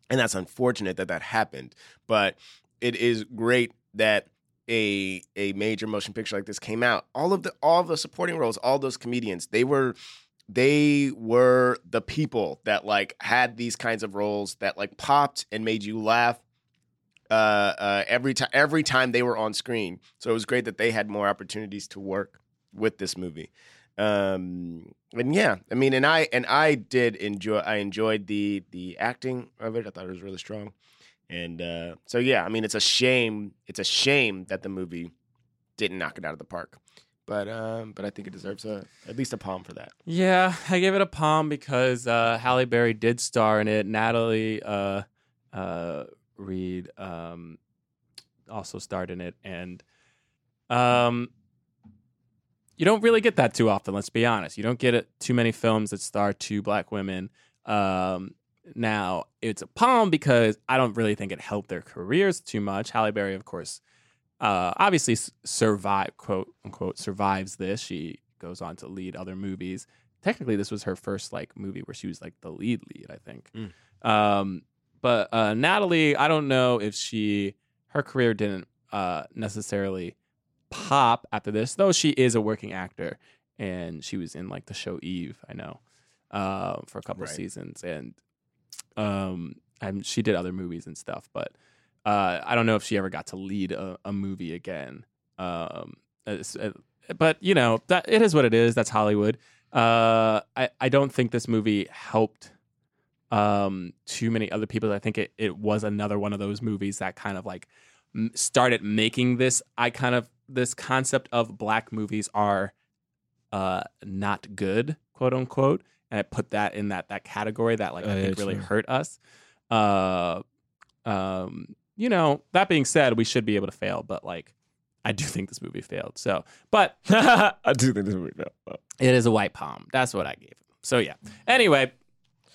and that's unfortunate that that happened. But it is great that a a major motion picture like this came out. All of the all the supporting roles, all those comedians, they were they were the people that like had these kinds of roles that like popped and made you laugh uh, uh, every time every time they were on screen. So it was great that they had more opportunities to work with this movie. Um, and yeah, I mean, and I and I did enjoy. I enjoyed the the acting of it. I thought it was really strong. And uh, so yeah, I mean, it's a shame. It's a shame that the movie didn't knock it out of the park. But um, but I think it deserves a at least a palm for that. Yeah, I gave it a palm because uh, Halle Berry did star in it. Natalie uh, uh, Reid um, also starred in it, and um, you don't really get that too often. Let's be honest. You don't get it too many films that star two black women. Um, now it's a palm because I don't really think it helped their careers too much. Halle Berry, of course, uh, obviously survive quote unquote survives this. She goes on to lead other movies. Technically, this was her first like movie where she was like the lead lead. I think. Um, but uh, Natalie, I don't know if she her career didn't uh, necessarily pop after this, though she is a working actor and she was in like the show Eve. I know uh, for a couple Right. seasons and um, and she did other movies and stuff, but uh, I don't know if she ever got to lead a, a movie again. Um, uh, but you know that it is what it is. That's Hollywood. Uh, I I don't think this movie helped um too many other people. I think it it was another one of those movies that kind of like started making this. I kind of this concept of black movies are uh not good, quote unquote, and I put that in that that category that like Oh, I yeah, think really sure. hurt us. Uh, um, you know, that being said, we should be able to fail, but like, I do think this movie failed. So, but I do think this movie failed. It is a white palm. That's what I gave him. So yeah. Anyway,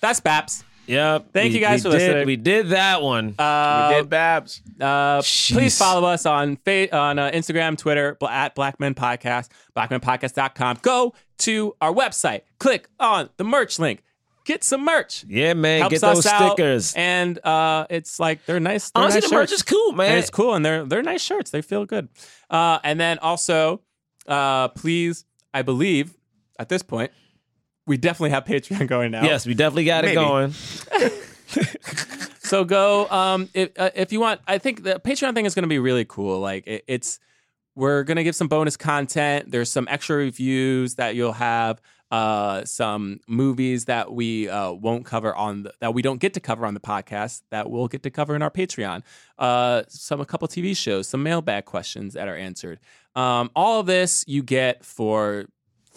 that's Baps. Yep. Thank we- you guys we for did- listening. We did that one. Uh, we did Baps. Uh, please follow us on fa- on uh, Instagram, Twitter, bla- at Blackman Podcast, blackmenpodcast.com. Go to our website, click on the merch link, get some merch. Yeah, man. Helps get those us out, stickers. and uh, it's like they're nice. They're Honestly, nice the merch is cool, man. And it's cool, and they're they're nice shirts. They feel good. Uh, and then also, uh, please, I believe at this point, we definitely have Patreon going now. Yes, we definitely got Maybe. it going. so go um if uh, if you want i think the patreon thing is going to be really cool like it, it's we're going to give some bonus content there's some extra reviews that you'll have uh some movies that we uh won't cover on the, that we don't get to cover on the podcast that we'll get to cover in our patreon uh some a couple tv shows some mailbag questions that are answered um all of this you get for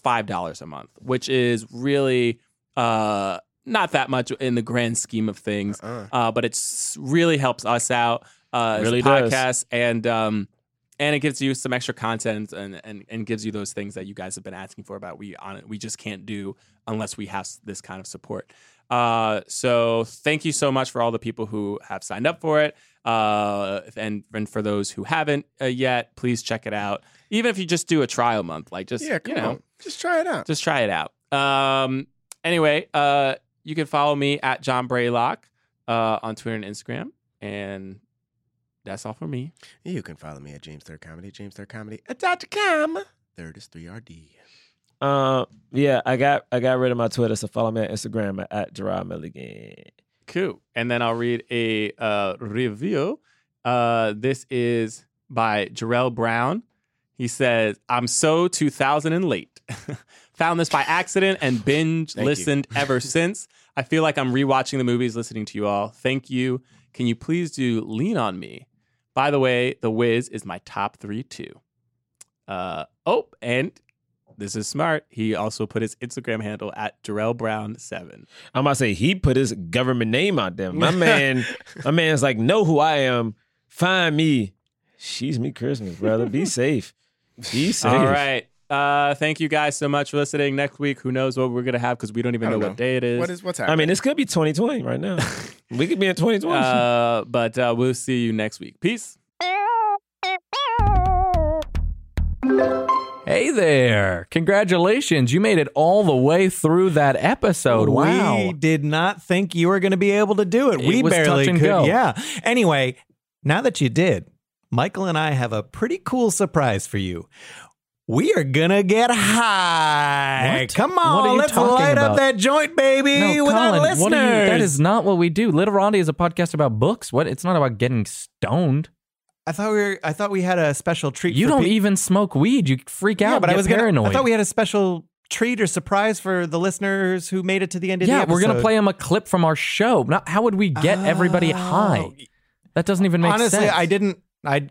five dollars a month which is really uh not that much in the grand scheme of things uh, but it really helps us out uh, Really as a does. podcast and um and it gives you some extra content and, and and gives you those things that you guys have been asking for about we on we just can't do unless we have this kind of support uh so thank you so much for all the people who have signed up for it uh and and for those who haven't uh, yet please check it out even if you just do a trial month like just Yeah, come you know on. Just try it out. just try it out. Um, anyway, uh, you can follow me at John Braylock uh, on Twitter and Instagram, and that's all for me. You can follow me at James Third Comedy, James Third Comedy dot com. Third is three RD. Uh, yeah, I got I got rid of my Twitter, so follow me on Instagram at, at Jerah Milligan. Cool. And then I'll read a uh, review. Uh, this is by Jarrell Brown. He says, I'm so 2000 and late. Found this by accident and binge Thank you. listened ever since. I feel like I'm rewatching the movies listening to you all. Thank you. Can you please do Lean on Me? By the way, The Wiz is my top three too. Uh, oh, and This is smart. He also put his Instagram handle at Jarrell Brown seven. I'm about to say he put his government name out there. My man, my man's like, know who I am. Find me. She's me Christmas, brother. Be safe. Be safe. All right. Uh, thank you guys so much for listening. Next week, who knows what we're gonna have because we don't even I know, don't what day it is. What is what's happening? I happening? mean, this could be 2020 right now. we could be in 2020. Uh, but uh, we'll see you next week. Peace. Hey there. Congratulations. You made it all the way through that episode. Wow. We did not think you were going to be able to do it. It we was barely touch and could. go. Yeah. Anyway, now that you did, Michael and I have a pretty cool surprise for you. We are gonna get high. What? Come What are on, you let's light about? up that joint, baby, No, with our listeners. you, that is not what we do. Literati is a podcast about books. What? It's not about getting stoned. I thought we were. I thought we had a special treat. You don't pe- even smoke weed. You freak out. Yeah, but I was paranoid. Gonna, I thought we had a special treat or surprise for the listeners who made it to the end of yeah, the episode. Yeah, we're gonna play them a clip from our show. Not, how would we get everybody high? Oh, that doesn't even make Honestly, sense. Honestly, I didn't. I.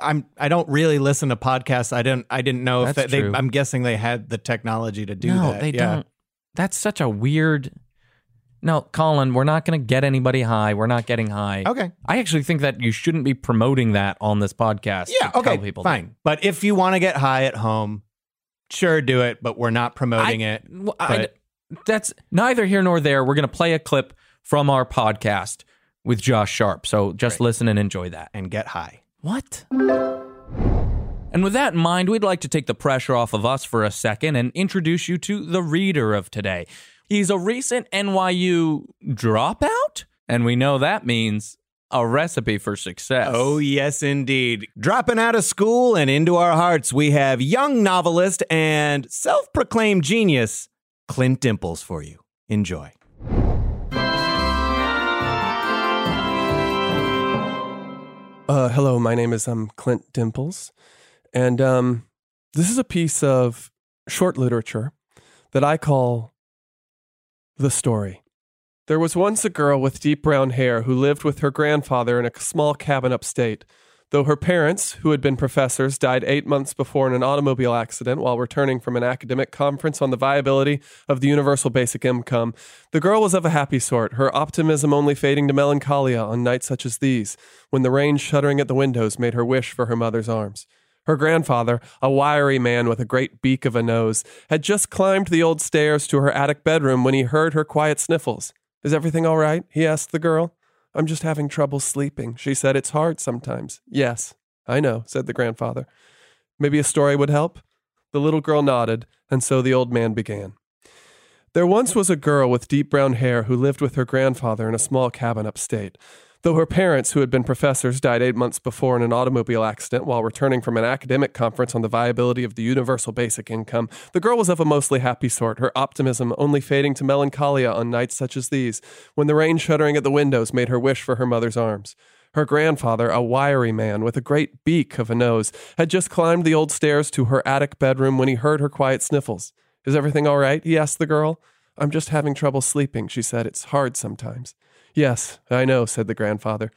I'm. I don't really listen to podcasts. I didn't. I didn't know if That's that they. true. I'm guessing they had the technology to do that. no, that. they yeah. don't. That's such a weird. No, Colin, we're not going to get anybody high. We're not getting high. Okay. I actually think that you shouldn't be promoting that on this podcast. Yeah. Okay. people fine. But if you want to get high at home, sure, do it. But we're not promoting it. Well, I- that's neither here nor there. We're going to play a clip from our podcast with Josh Sharp. So just listen and enjoy that. and get high. What? And with that in mind, we'd like to take the pressure off of us for a second and introduce you to the reader of today. He's a recent NYU dropout, and we know that means a recipe for success. Oh, yes, indeed. Dropping out of school and into our hearts, we have young novelist and self proclaimed genius, Clint Dimples, for you. Enjoy. Uh, hello, my name is um, Clint Dimples, and um, this is a piece of short literature that I call The Story. There was once a girl with deep brown hair who lived with her grandfather in a small cabin upstate. Though her parents, who had been professors, died eight months before in an automobile accident while returning from an academic conference on the viability of the universal basic income, the girl was of a happy sort, her optimism only fading to melancholia on nights such as these, when the rain shuddering at the windows made her wish for her mother's arms. Her grandfather, a wiry man with a great beak of a nose, had just climbed the old stairs to her attic bedroom when he heard her quiet sniffles. Is everything all right? he asked the girl. I'm just having trouble sleeping. She said, It's hard sometimes. Yes, I know, said the grandfather. Maybe a story would help? The little girl nodded, and so the old man began. There once was a girl with deep brown hair who lived with her grandfather in a small cabin upstate. Though her parents, who had been professors, died eight months before in an automobile accident while returning from an academic conference on the viability of the universal basic income, the girl was of a mostly happy sort, her optimism only fading to melancholia on nights such as these, when the rain shuddering at the windows made her wish for her mother's arms. Her grandfather, a wiry man with a great beak of a nose, had just climbed the old stairs to her attic bedroom when he heard her quiet sniffles. Is everything all right? he asked the girl. I'm just having trouble sleeping, she said. It's hard sometimes. Yes, I know, said the grandfather.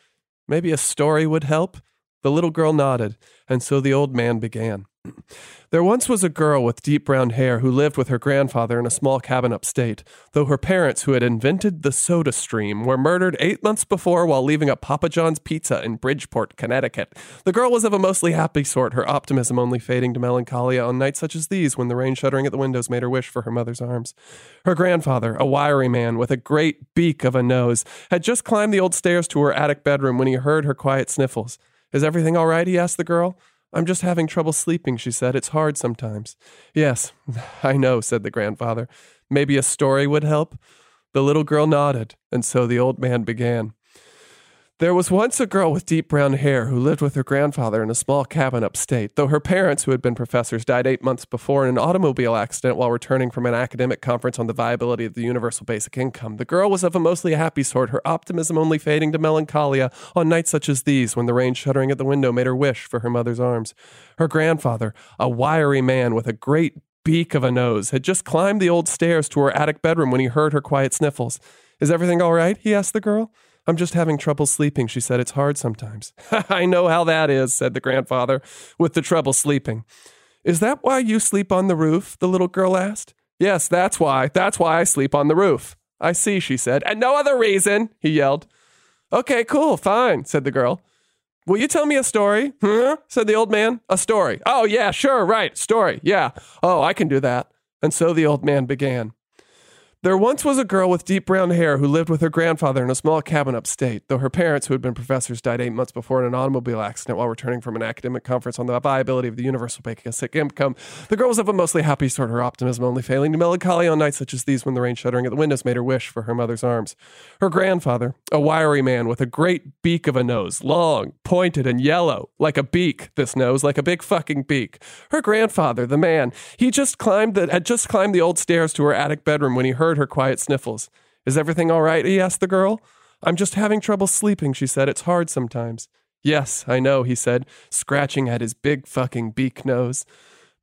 Maybe a story would help? The little girl nodded, and so the old man began. There once was a girl with deep brown hair who lived with her grandfather in a small cabin upstate, though her parents, who had invented the soda stream, were murdered eight months before while leaving a Papa John's pizza in Bridgeport, Connecticut. The girl was of a mostly happy sort, her optimism only fading to melancholia on nights such as these when the rain shuddering at the windows made her wish for her mother's arms. Her grandfather, a wiry man with a great beak of a nose, had just climbed the old stairs to her attic bedroom when he heard her quiet sniffles. Is everything all right? he asked the girl. I'm just having trouble sleeping, she said. It's hard sometimes. Yes, I know, said the grandfather. Maybe a story would help? The little girl nodded, and so the old man began. There was once a girl with deep brown hair who lived with her grandfather in a small cabin upstate, though her parents, who had been professors, died eight months before in an automobile accident while returning from an academic conference on the viability of the universal basic income. The girl was of a mostly happy sort, her optimism only fading to melancholia on nights such as these when the rain shuddering at the window made her wish for her mother's arms. Her grandfather, a wiry man with a great beak of a nose, had just climbed the old stairs to her attic bedroom when he heard her quiet sniffles. Is everything all right? he asked the girl. I'm just having trouble sleeping, she said. It's hard sometimes. I know how that is, said the grandfather, with the trouble sleeping. Is that why you sleep on the roof? The little girl asked. Yes, that's why. That's why I sleep on the roof. I see, she said. And no other reason, he yelled. Okay, cool, fine, said the girl. Will you tell me a story? Huh? said the old man. A story. Oh, yeah, sure, right. Story. Yeah. Oh, I can do that. And so the old man began. There once was a girl with deep brown hair who lived with her grandfather in a small cabin upstate, though her parents, who had been professors, died eight months before in an automobile accident while returning from an academic conference on the viability of the universal basic income. The girl was of a mostly happy sort, her optimism only failing to melancholy on nights such as these when the rain shuddering at the windows made her wish for her mother's arms. Her grandfather, a wiry man with a great beak of a nose, long, pointed, and yellow, like a beak, this nose, like a big fucking beak. Her grandfather, the man, he just climbed the, had just climbed the old stairs to her attic bedroom when he heard her quiet sniffles. Is everything all right? he asked the girl. I'm just having trouble sleeping, she said. It's hard sometimes. Yes, I know, he said, scratching at his big fucking beak nose.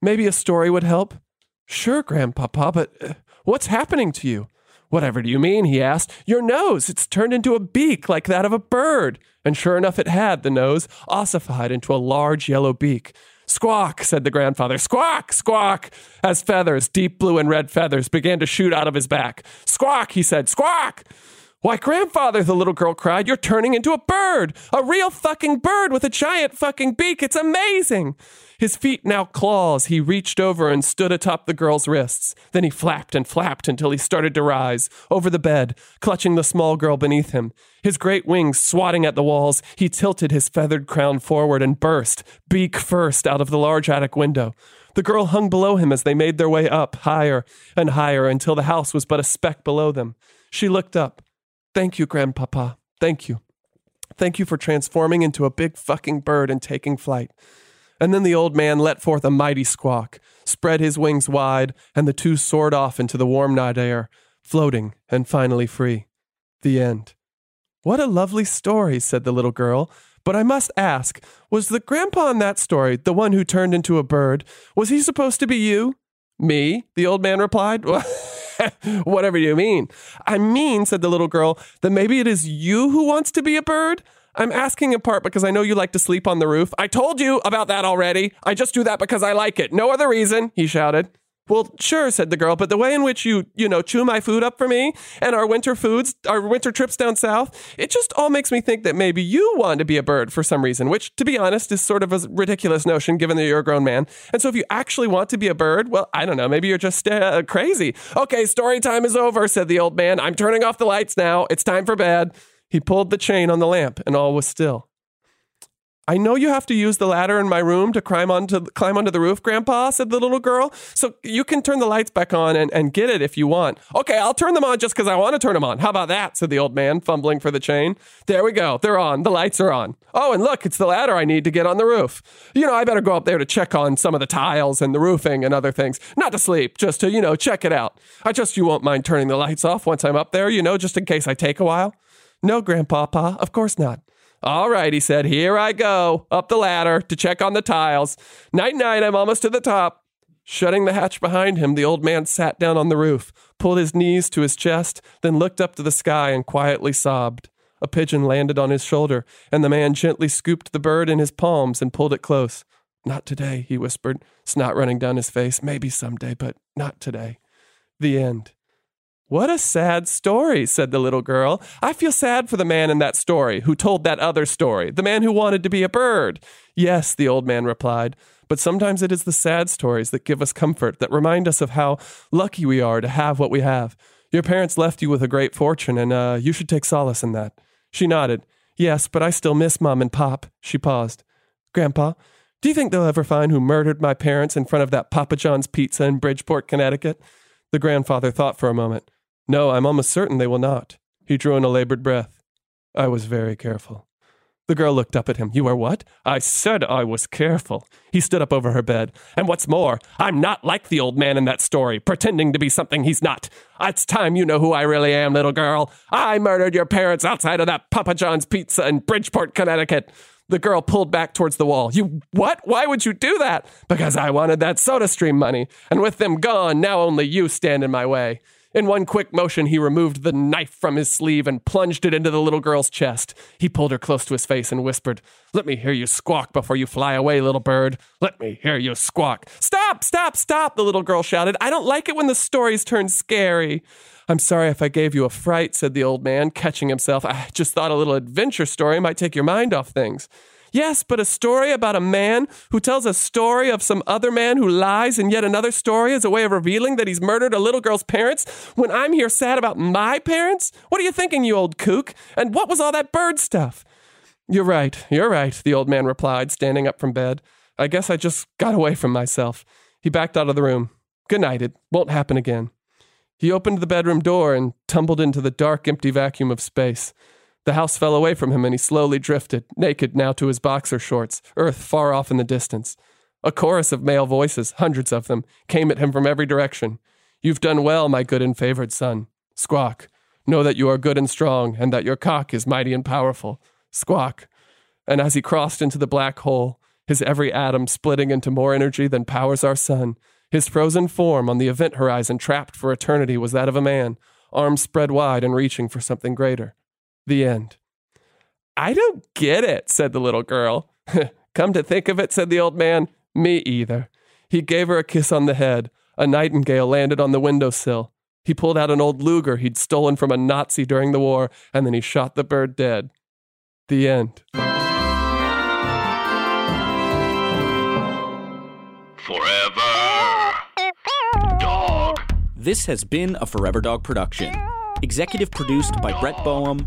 Maybe a story would help? Sure, Grandpapa, but uh, what's happening to you? Whatever do you mean? he asked. Your nose, it's turned into a beak like that of a bird. And sure enough, it had, the nose, ossified into a large yellow beak. Squawk, said the grandfather. Squawk, squawk, as feathers, deep blue and red feathers, began to shoot out of his back. Squawk, he said. Squawk! Why, grandfather, the little girl cried, you're turning into a bird! A real fucking bird with a giant fucking beak! It's amazing! His feet now claws, he reached over and stood atop the girl's wrists. Then he flapped and flapped until he started to rise, over the bed, clutching the small girl beneath him. His great wings swatting at the walls, he tilted his feathered crown forward and burst, beak first, out of the large attic window. The girl hung below him as they made their way up, higher and higher, until the house was but a speck below them. She looked up. Thank you, Grandpapa. Thank you. Thank you for transforming into a big fucking bird and taking flight. And then the old man let forth a mighty squawk, spread his wings wide, and the two soared off into the warm night air, floating and finally free. The end. What a lovely story, said the little girl. But I must ask, was the grandpa in that story, the one who turned into a bird, was he supposed to be you? Me? The old man replied. Whatever you mean. I mean, said the little girl, that maybe it is you who wants to be a bird? I'm asking in part because I know you like to sleep on the roof. I told you about that already. I just do that because I like it. No other reason, he shouted. Well, sure, said the girl, but the way in which you, you know, chew my food up for me and our winter foods, our winter trips down south, it just all makes me think that maybe you want to be a bird for some reason, which, to be honest, is sort of a ridiculous notion given that you're a grown man. And so if you actually want to be a bird, well, I don't know, maybe you're just uh, crazy. Okay, story time is over, said the old man. I'm turning off the lights now. It's time for bed. He pulled the chain on the lamp, and all was still. I know you have to use the ladder in my room to climb onto climb onto the roof, Grandpa, said the little girl. So you can turn the lights back on and, and get it if you want. Okay, I'll turn them on just because I want to turn them on. How about that? said the old man, fumbling for the chain. There we go. They're on. The lights are on. Oh, and look, it's the ladder I need to get on the roof. You know, I better go up there to check on some of the tiles and the roofing and other things. Not to sleep, just to, you know, check it out. I just you won't mind turning the lights off once I'm up there, you know, just in case I take a while. No, Grandpapa, of course not. All right, he said, here I go, up the ladder to check on the tiles. Night, night, I'm almost to the top. Shutting the hatch behind him, the old man sat down on the roof, pulled his knees to his chest, then looked up to the sky and quietly sobbed. A pigeon landed on his shoulder, and the man gently scooped the bird in his palms and pulled it close. Not today, he whispered, snot running down his face. Maybe someday, but not today. The end. What a sad story, said the little girl. I feel sad for the man in that story who told that other story, the man who wanted to be a bird. Yes, the old man replied, but sometimes it is the sad stories that give us comfort, that remind us of how lucky we are to have what we have. Your parents left you with a great fortune, and uh, you should take solace in that. She nodded. Yes, but I still miss Mom and Pop. She paused. Grandpa, do you think they'll ever find who murdered my parents in front of that Papa John's Pizza in Bridgeport, Connecticut? The grandfather thought for a moment. No, I'm almost certain they will not. He drew in a labored breath. I was very careful. The girl looked up at him. You are what? I said I was careful. He stood up over her bed. And what's more, I'm not like the old man in that story, pretending to be something he's not. It's time you know who I really am, little girl. I murdered your parents outside of that Papa John's Pizza in Bridgeport, Connecticut. The girl pulled back towards the wall. You what? Why would you do that? Because I wanted that soda stream money. And with them gone, now only you stand in my way. In one quick motion, he removed the knife from his sleeve and plunged it into the little girl's chest. He pulled her close to his face and whispered, Let me hear you squawk before you fly away, little bird. Let me hear you squawk. Stop, stop, stop, the little girl shouted. I don't like it when the stories turn scary. I'm sorry if I gave you a fright, said the old man, catching himself. I just thought a little adventure story might take your mind off things. Yes, but a story about a man who tells a story of some other man who lies and yet another story as a way of revealing that he's murdered a little girl's parents when I'm here sad about my parents? What are you thinking, you old kook? And what was all that bird stuff? You're right, you're right, the old man replied, standing up from bed. I guess I just got away from myself. He backed out of the room. Good night, it won't happen again. He opened the bedroom door and tumbled into the dark, empty vacuum of space. The house fell away from him and he slowly drifted, naked now to his boxer shorts, earth far off in the distance. A chorus of male voices, hundreds of them, came at him from every direction. You've done well, my good and favored son. Squawk. Know that you are good and strong, and that your cock is mighty and powerful. Squawk. And as he crossed into the black hole, his every atom splitting into more energy than powers our sun, his frozen form on the event horizon trapped for eternity was that of a man, arms spread wide and reaching for something greater. The end. I don't get it, said the little girl. Come to think of it, said the old man, me either. He gave her a kiss on the head. A nightingale landed on the windowsill. He pulled out an old Luger he'd stolen from a Nazi during the war, and then he shot the bird dead. The end. Forever. Dog. This has been a Forever Dog production. Executive produced by Brett Boehm,